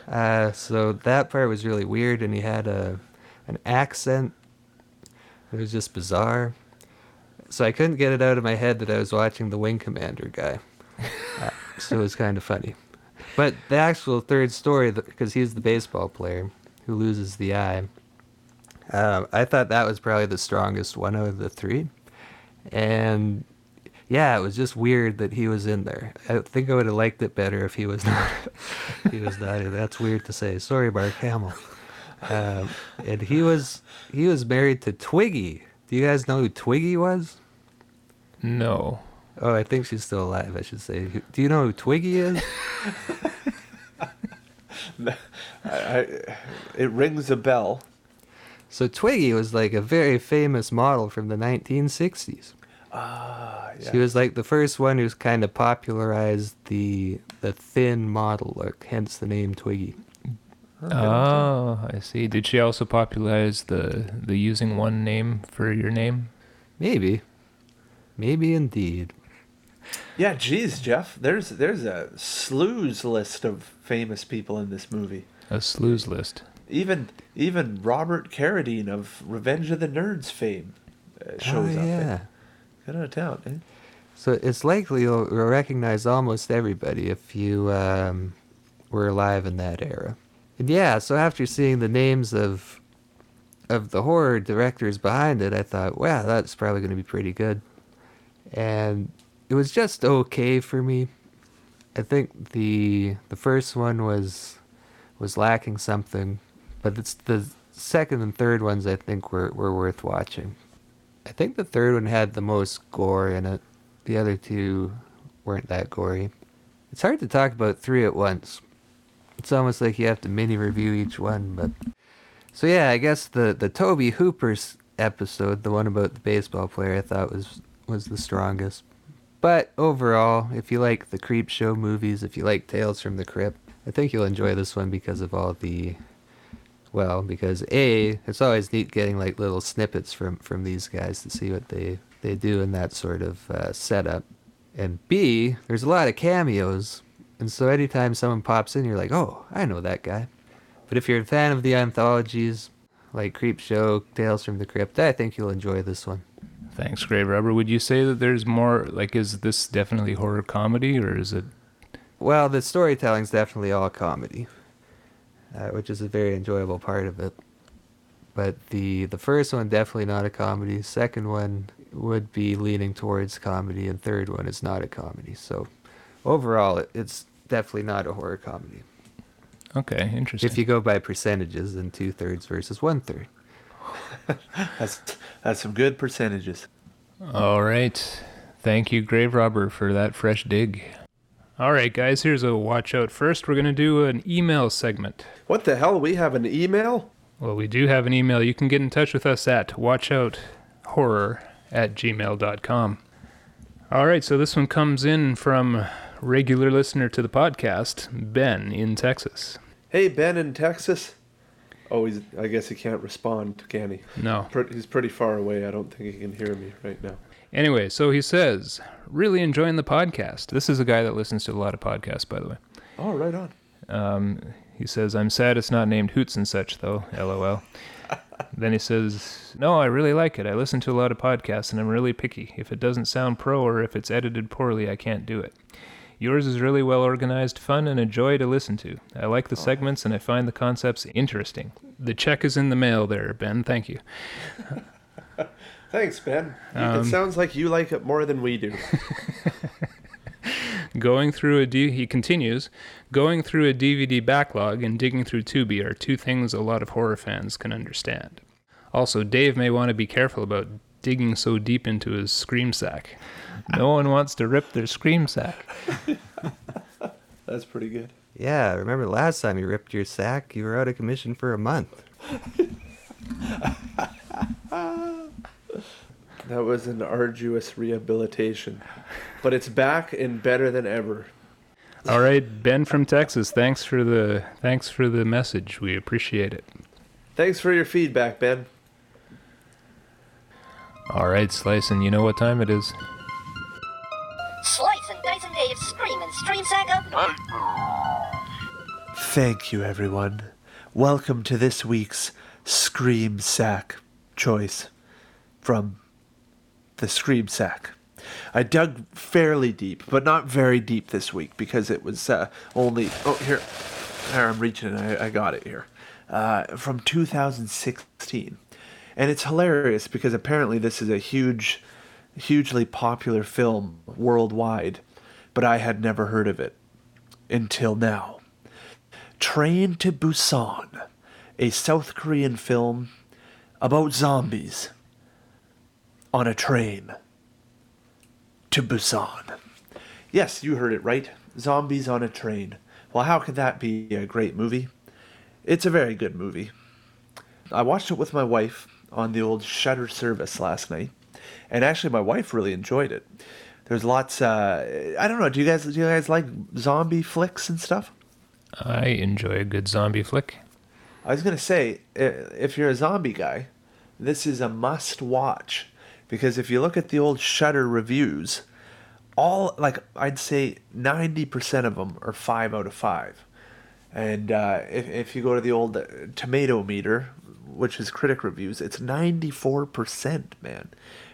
Uh, so that part was really weird, and he had a an accent. It was just bizarre. So I couldn't get it out of my head that I was watching the Wing Commander guy. Uh, so it was kind of funny. But the actual third story, because he's the baseball player who loses the eye, uh, I thought that was probably the strongest one of the three. And yeah, it was just weird that he was in there. I think I would have liked it better if he was not. he was not. That's weird to say. Sorry, Mark Hamill. Um, and he was he was married to Twiggy. Do you guys know who Twiggy was? No. Oh, I think she's still alive. I should say. Do you know who Twiggy is? I, I, it rings a bell. So Twiggy was like a very famous model from the 1960s. Ah, yeah. She was like the first one who's kind of popularized the the thin model look, hence the name Twiggy. Oh, I see. Did she also popularize the the using one name for your name? Maybe, maybe indeed. Yeah, geez, Jeff. There's there's a slews list of famous people in this movie. A slews list. Even even Robert Carradine of Revenge of the Nerds fame uh, shows oh, up. yeah. Out of town, eh? So it's likely you'll you'll recognize almost everybody if you um, were alive in that era. And yeah, so after seeing the names of of the horror directors behind it, I thought, wow, that's probably going to be pretty good. And it was just okay for me. I think the the first one was was lacking something, but it's the second and third ones I think were, were worth watching. I think the third one had the most gore in it. The other two weren't that gory. It's hard to talk about three at once. It's almost like you have to mini review each one, but so yeah, I guess the the Tobe Hooper's episode, the one about the baseball player, I thought was was the strongest. But overall, if you like the Creepshow movies, if you like Tales from the Crypt, I think you'll enjoy this one because of all the well, because A, it's always neat getting like little snippets from from these guys to see what they they do in that sort of uh, setup. And B, there's a lot of cameos, and so anytime someone pops in, you're like, oh, I know that guy. But if you're a fan of the anthologies, like Creepshow, Tales from the Crypt, I think you'll enjoy this one. Thanks, Grave Robber. Would you say that there's more like is this definitely horror comedy or is it Well, the storytelling's definitely all comedy, uh, which is a very enjoyable part of it. But the the first one definitely not a comedy. Second one would be leaning towards comedy, and third one is not a comedy. So overall, it, it's definitely not a horror comedy. Okay, interesting. If you go by percentages, then two thirds versus one third. That's that's some good percentages. All right. Thank you, Grave Robber, for that fresh dig. All right, guys, here's a watch out. First, we're going to do an email segment. What the hell? We have an email? Well, we do have an email. You can get in touch with us at watchouthorror at gmail.com. All right, so this one comes in from regular listener to the podcast, Ben in Texas. Hey, Ben in Texas. Oh, he's. I guess he can't respond, can he? No. He's pretty far away. I don't think he can hear me right now. Anyway, so he says, really enjoying the podcast. This is a guy that listens to a lot of podcasts, by the way. Oh, right on. Um, he says, I'm sad it's not named Hoots and Such, though. LOL. then he says, No, I really like it. I listen to a lot of podcasts and I'm really picky. If it doesn't sound pro or if it's edited poorly, I can't do it. Yours is really well organized, fun, and a joy to listen to. I like the segments and I find the concepts interesting. The check is in the mail there, Ben. Thank you. Thanks, Ben. Um, it sounds like you like it more than we do. Going through a D- he continues, going through a DVD backlog and digging through Tubi are two things a lot of horror fans can understand. Also, Dave may want to be careful about digging so deep into his scream sack. No one wants to rip their scream sack. That's pretty good. Yeah, remember last time you ripped your sack? You were out of commission for a month. That was an arduous rehabilitation, but it's back and better than ever. All right, Ben from Texas, thanks for the thanks for the message. We appreciate it. Thanks for your feedback, Ben. All right, Slice, and you know what time it is. Slice and dice and Dave's screaming stream sack of. Thank you, everyone. Welcome to this week's Scream Sack choice from the Scream Sack. I dug fairly deep, but not very deep this week because it was uh, only. Oh, here. Here, I'm reaching. I, I got it here. Uh, from 2016. And it's hilarious because apparently this is a huge hugely popular film worldwide, but I had never heard of it until now. Train to Busan, a South Korean film about zombies on a train to Busan. Yes, you heard it right. Zombies on a train. Well, how could that be a great movie? It's a very good movie. I watched it with my wife on the old Shudder service last night, and actually, my wife really enjoyed it. There's lots. Uh, I don't know. Do you guys do you guys like zombie flicks and stuff? I enjoy a good zombie flick. I was gonna say, if you're a zombie guy, this is a must watch because if you look at the old Shudder reviews, all like I'd say ninety percent of them are five out of five, and uh, if if you go to the old uh, Tomato meter, which is critic reviews, it's ninety four percent, man,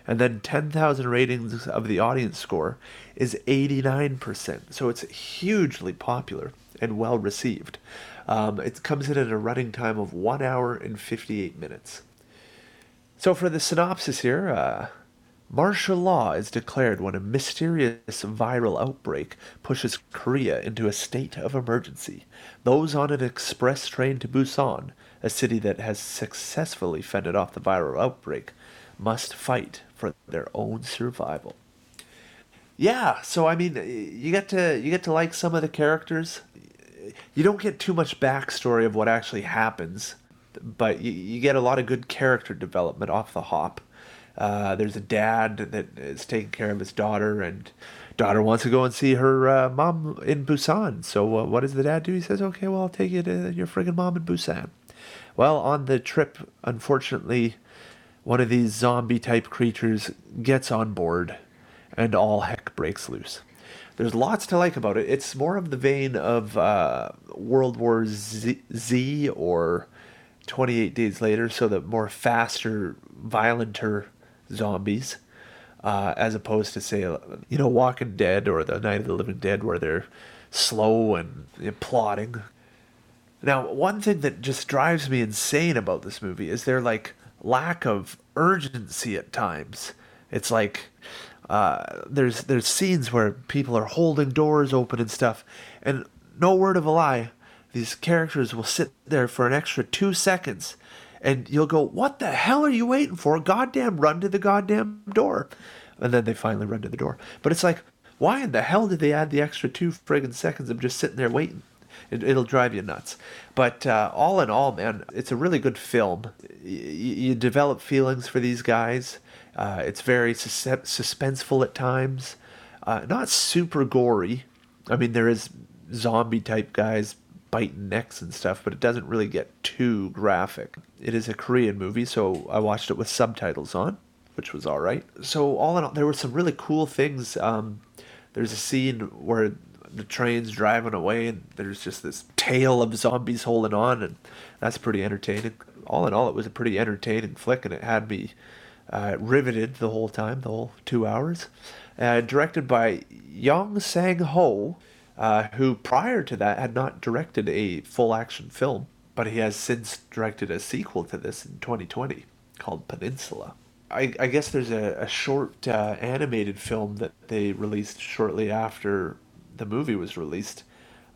and then ten thousand ratings of the audience score is eighty nine percent. So it's hugely popular and well received. Um, it comes in at a running time of one hour and fifty eight minutes. So for the synopsis here, uh, martial law is declared when a mysterious viral outbreak pushes Korea into a state of emergency. Those on an express train to Busan, a city that has successfully fended off the viral outbreak, must fight for their own survival. Yeah, so I mean, you get to you get to like some of the characters. You don't get too much backstory of what actually happens, but you, you get a lot of good character development off the hop. Uh, there's a dad that is taking care of his daughter, and daughter wants to go and see her uh, mom in Busan. So uh, what does the dad do? He says, "Okay, well I'll take you to your friggin' mom in Busan." Well, on the trip, unfortunately, one of these zombie type creatures gets on board, and all heck breaks loose. There's lots to like about it. It's more of the vein of uh, World War Z, Z or 28 Days Later, so the more faster, violenter zombies, uh, as opposed to, say, you know, Walking Dead or the Night of the Living Dead, where they're slow and plodding. Now, one thing that just drives me insane about this movie is their like lack of urgency at times. It's like uh, there's there's scenes where people are holding doors open and stuff, and no word of a lie, these characters will sit there for an extra two seconds, and you'll go, "What the hell are you waiting for? Goddamn, run to the goddamn door!" And then they finally run to the door. But it's like, why in the hell did they add the extra two friggin' seconds of just sitting there waiting? It, it'll drive you nuts. But uh, all in all, man, it's a really good film. Y- you develop feelings for these guys. Uh, it's very sus- suspenseful at times. Uh, not super gory. I mean, there is zombie type guys biting necks and stuff, but it doesn't really get too graphic. It is a Korean movie, so I watched it with subtitles on, which was all right. So all in all, there were some really cool things. Um, there's a scene where the train's driving away, and there's just this tail of zombies holding on, and that's pretty entertaining. All in all, it was a pretty entertaining flick, and it had me uh, riveted the whole time, the whole two hours. Uh, directed by Yeon Sang-ho, uh, who prior to that had not directed a full action film, but he has since directed a sequel to this in 2020 called Peninsula. I, I guess there's a, a short uh, animated film that they released shortly after the movie was released,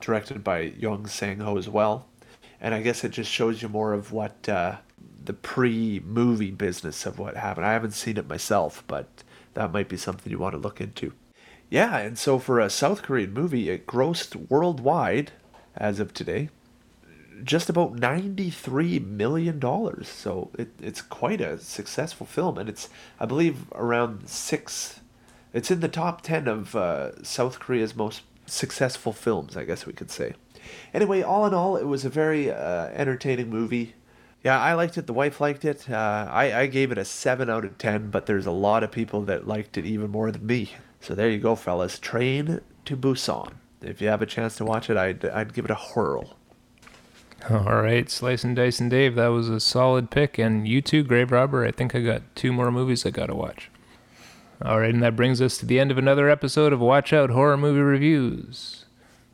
directed by Yeon Sang-ho as well. And I guess it just shows you more of what uh, the pre movie business of what happened. I haven't seen it myself, but that might be something you want to look into. Yeah, and so for a South Korean movie, it grossed worldwide, as of today, just about $93 million. So it, it's quite a successful film, and it's, I believe, around six. It's in the top 10 of uh, South Korea's most successful films, I guess we could say. Anyway, all in all, it was a very uh, entertaining movie. Yeah, I liked it. The wife liked it. Uh, I, I gave it a 7 out of 10, but there's a lot of people that liked it even more than me. So there you go, fellas. Train to Busan. If you have a chance to watch it, I'd, I'd give it a whirl. All right, Slice and Dice and Dave, that was a solid pick. And you too, Grave Robber. I think I got two more movies I got to watch. All right, and that brings us to the end of another episode of Watch Out Horror Movie Reviews.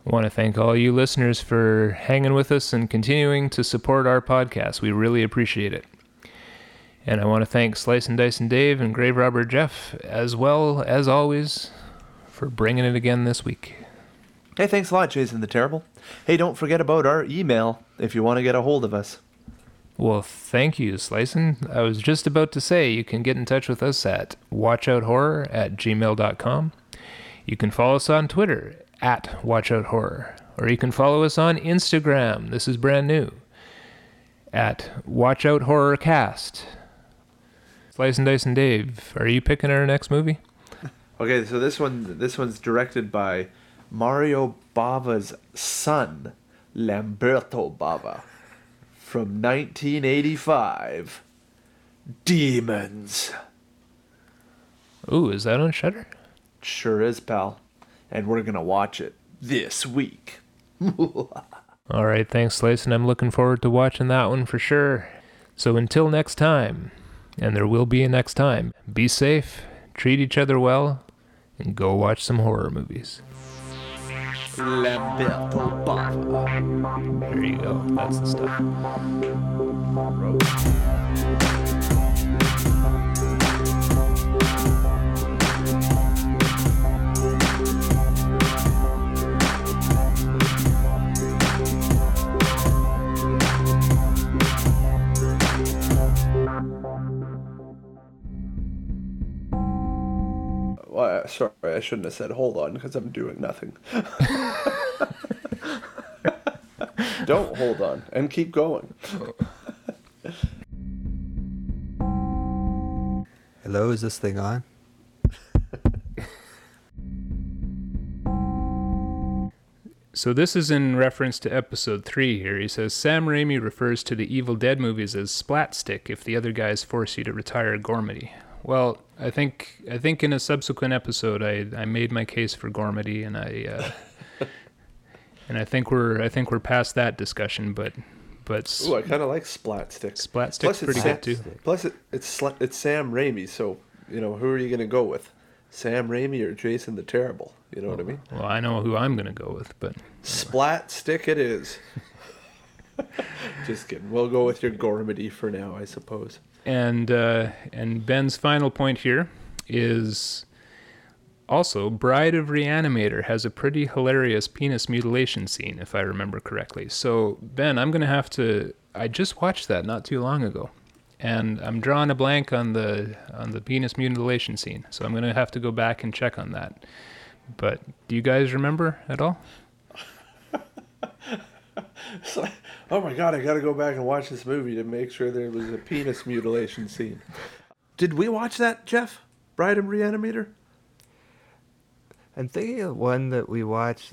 I want to thank all you listeners for hanging with us and continuing to support our podcast. We really appreciate it. And I want to thank Slice and Dice and Dave and Grave Robber Jeff, as well as always, for bringing it again this week. Hey, thanks a lot, Jason the Terrible. Hey, don't forget about our email if you want to get a hold of us. Well, thank you, Slicin. I was just about to say you can get in touch with us at watchouthorror at gmail.com. You can follow us on Twitter at watchouthorror, or you can follow us on Instagram. This is brand new at watchouthorrorcast. Slice and Dice and Dave, are you picking our next movie? Okay, so this one this one's directed by Mario Bava's son, Lamberto Bava, from 1985. Demons. Ooh, is that on Shudder? Sure is, pal. And we're gonna watch it this week. All right, thanks, Slice, and I'm looking forward to watching that one for sure. So until next time, and there will be a next time, be safe, treat each other well, and go watch some horror movies. There you go. That's the stuff. Well, sorry, I shouldn't have said hold on because I'm doing nothing. Don't hold on and keep going. Hello, is this thing on? So this is in reference to episode three here. He says Sam Raimi refers to the Evil Dead movies as splat stick if the other guys force you to retire Gormity. Well, I think I think in a subsequent episode I, I made my case for Gormity and I uh, and I think we're I think we're past that discussion, but but s- Ooh, I kind of like Splat Stick. splat stick's Plus, pretty it's good too. Plus, it, it's it's Sam Raimi, so you know who are you gonna go with? Sam Raimi or Jason the Terrible? You know what I mean? Well, I know who I'm gonna go with, but Splat Stick, it is. Just kidding. We'll go with your Gormity for now, I suppose. And uh, and Ben's final point here is also Bride of Reanimator has a pretty hilarious penis mutilation scene, if I remember correctly. So Ben, I'm gonna have to. I just watched that not too long ago, and I'm drawing a blank on the on the penis mutilation scene. So I'm gonna have to go back and check on that. But do you guys remember at all? It's like, oh my god, I gotta go back and watch this movie to make sure there was a penis mutilation scene. Did we watch that, Jeff? Bride and Reanimator? I'm thinking of one that we watched.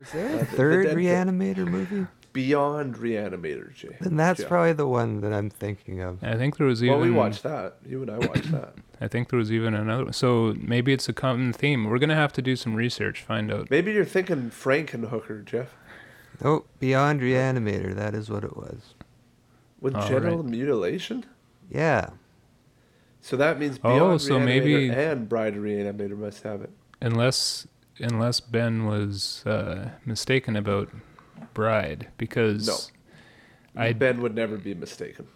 Is there a Uh, the- the third Dead Kid. Reanimator movie? Beyond Reanimator, Jay. Then that's Jeff. probably the one that I'm thinking of. I think there was even. Well, we watched that. You and I watched that. I think there was even another. So maybe it's a common theme. We're gonna have to do some research, find out. Maybe you're thinking Frankenhooker, Jeff. Oh, Beyond Reanimator. That is what it was. With All genital right. mutilation? Yeah. So that means Oh, Beyond so Reanimator maybe- and Bride Reanimator must have it. unless unless Ben was uh, mistaken about Bride, because No. I Ben would never be mistaken.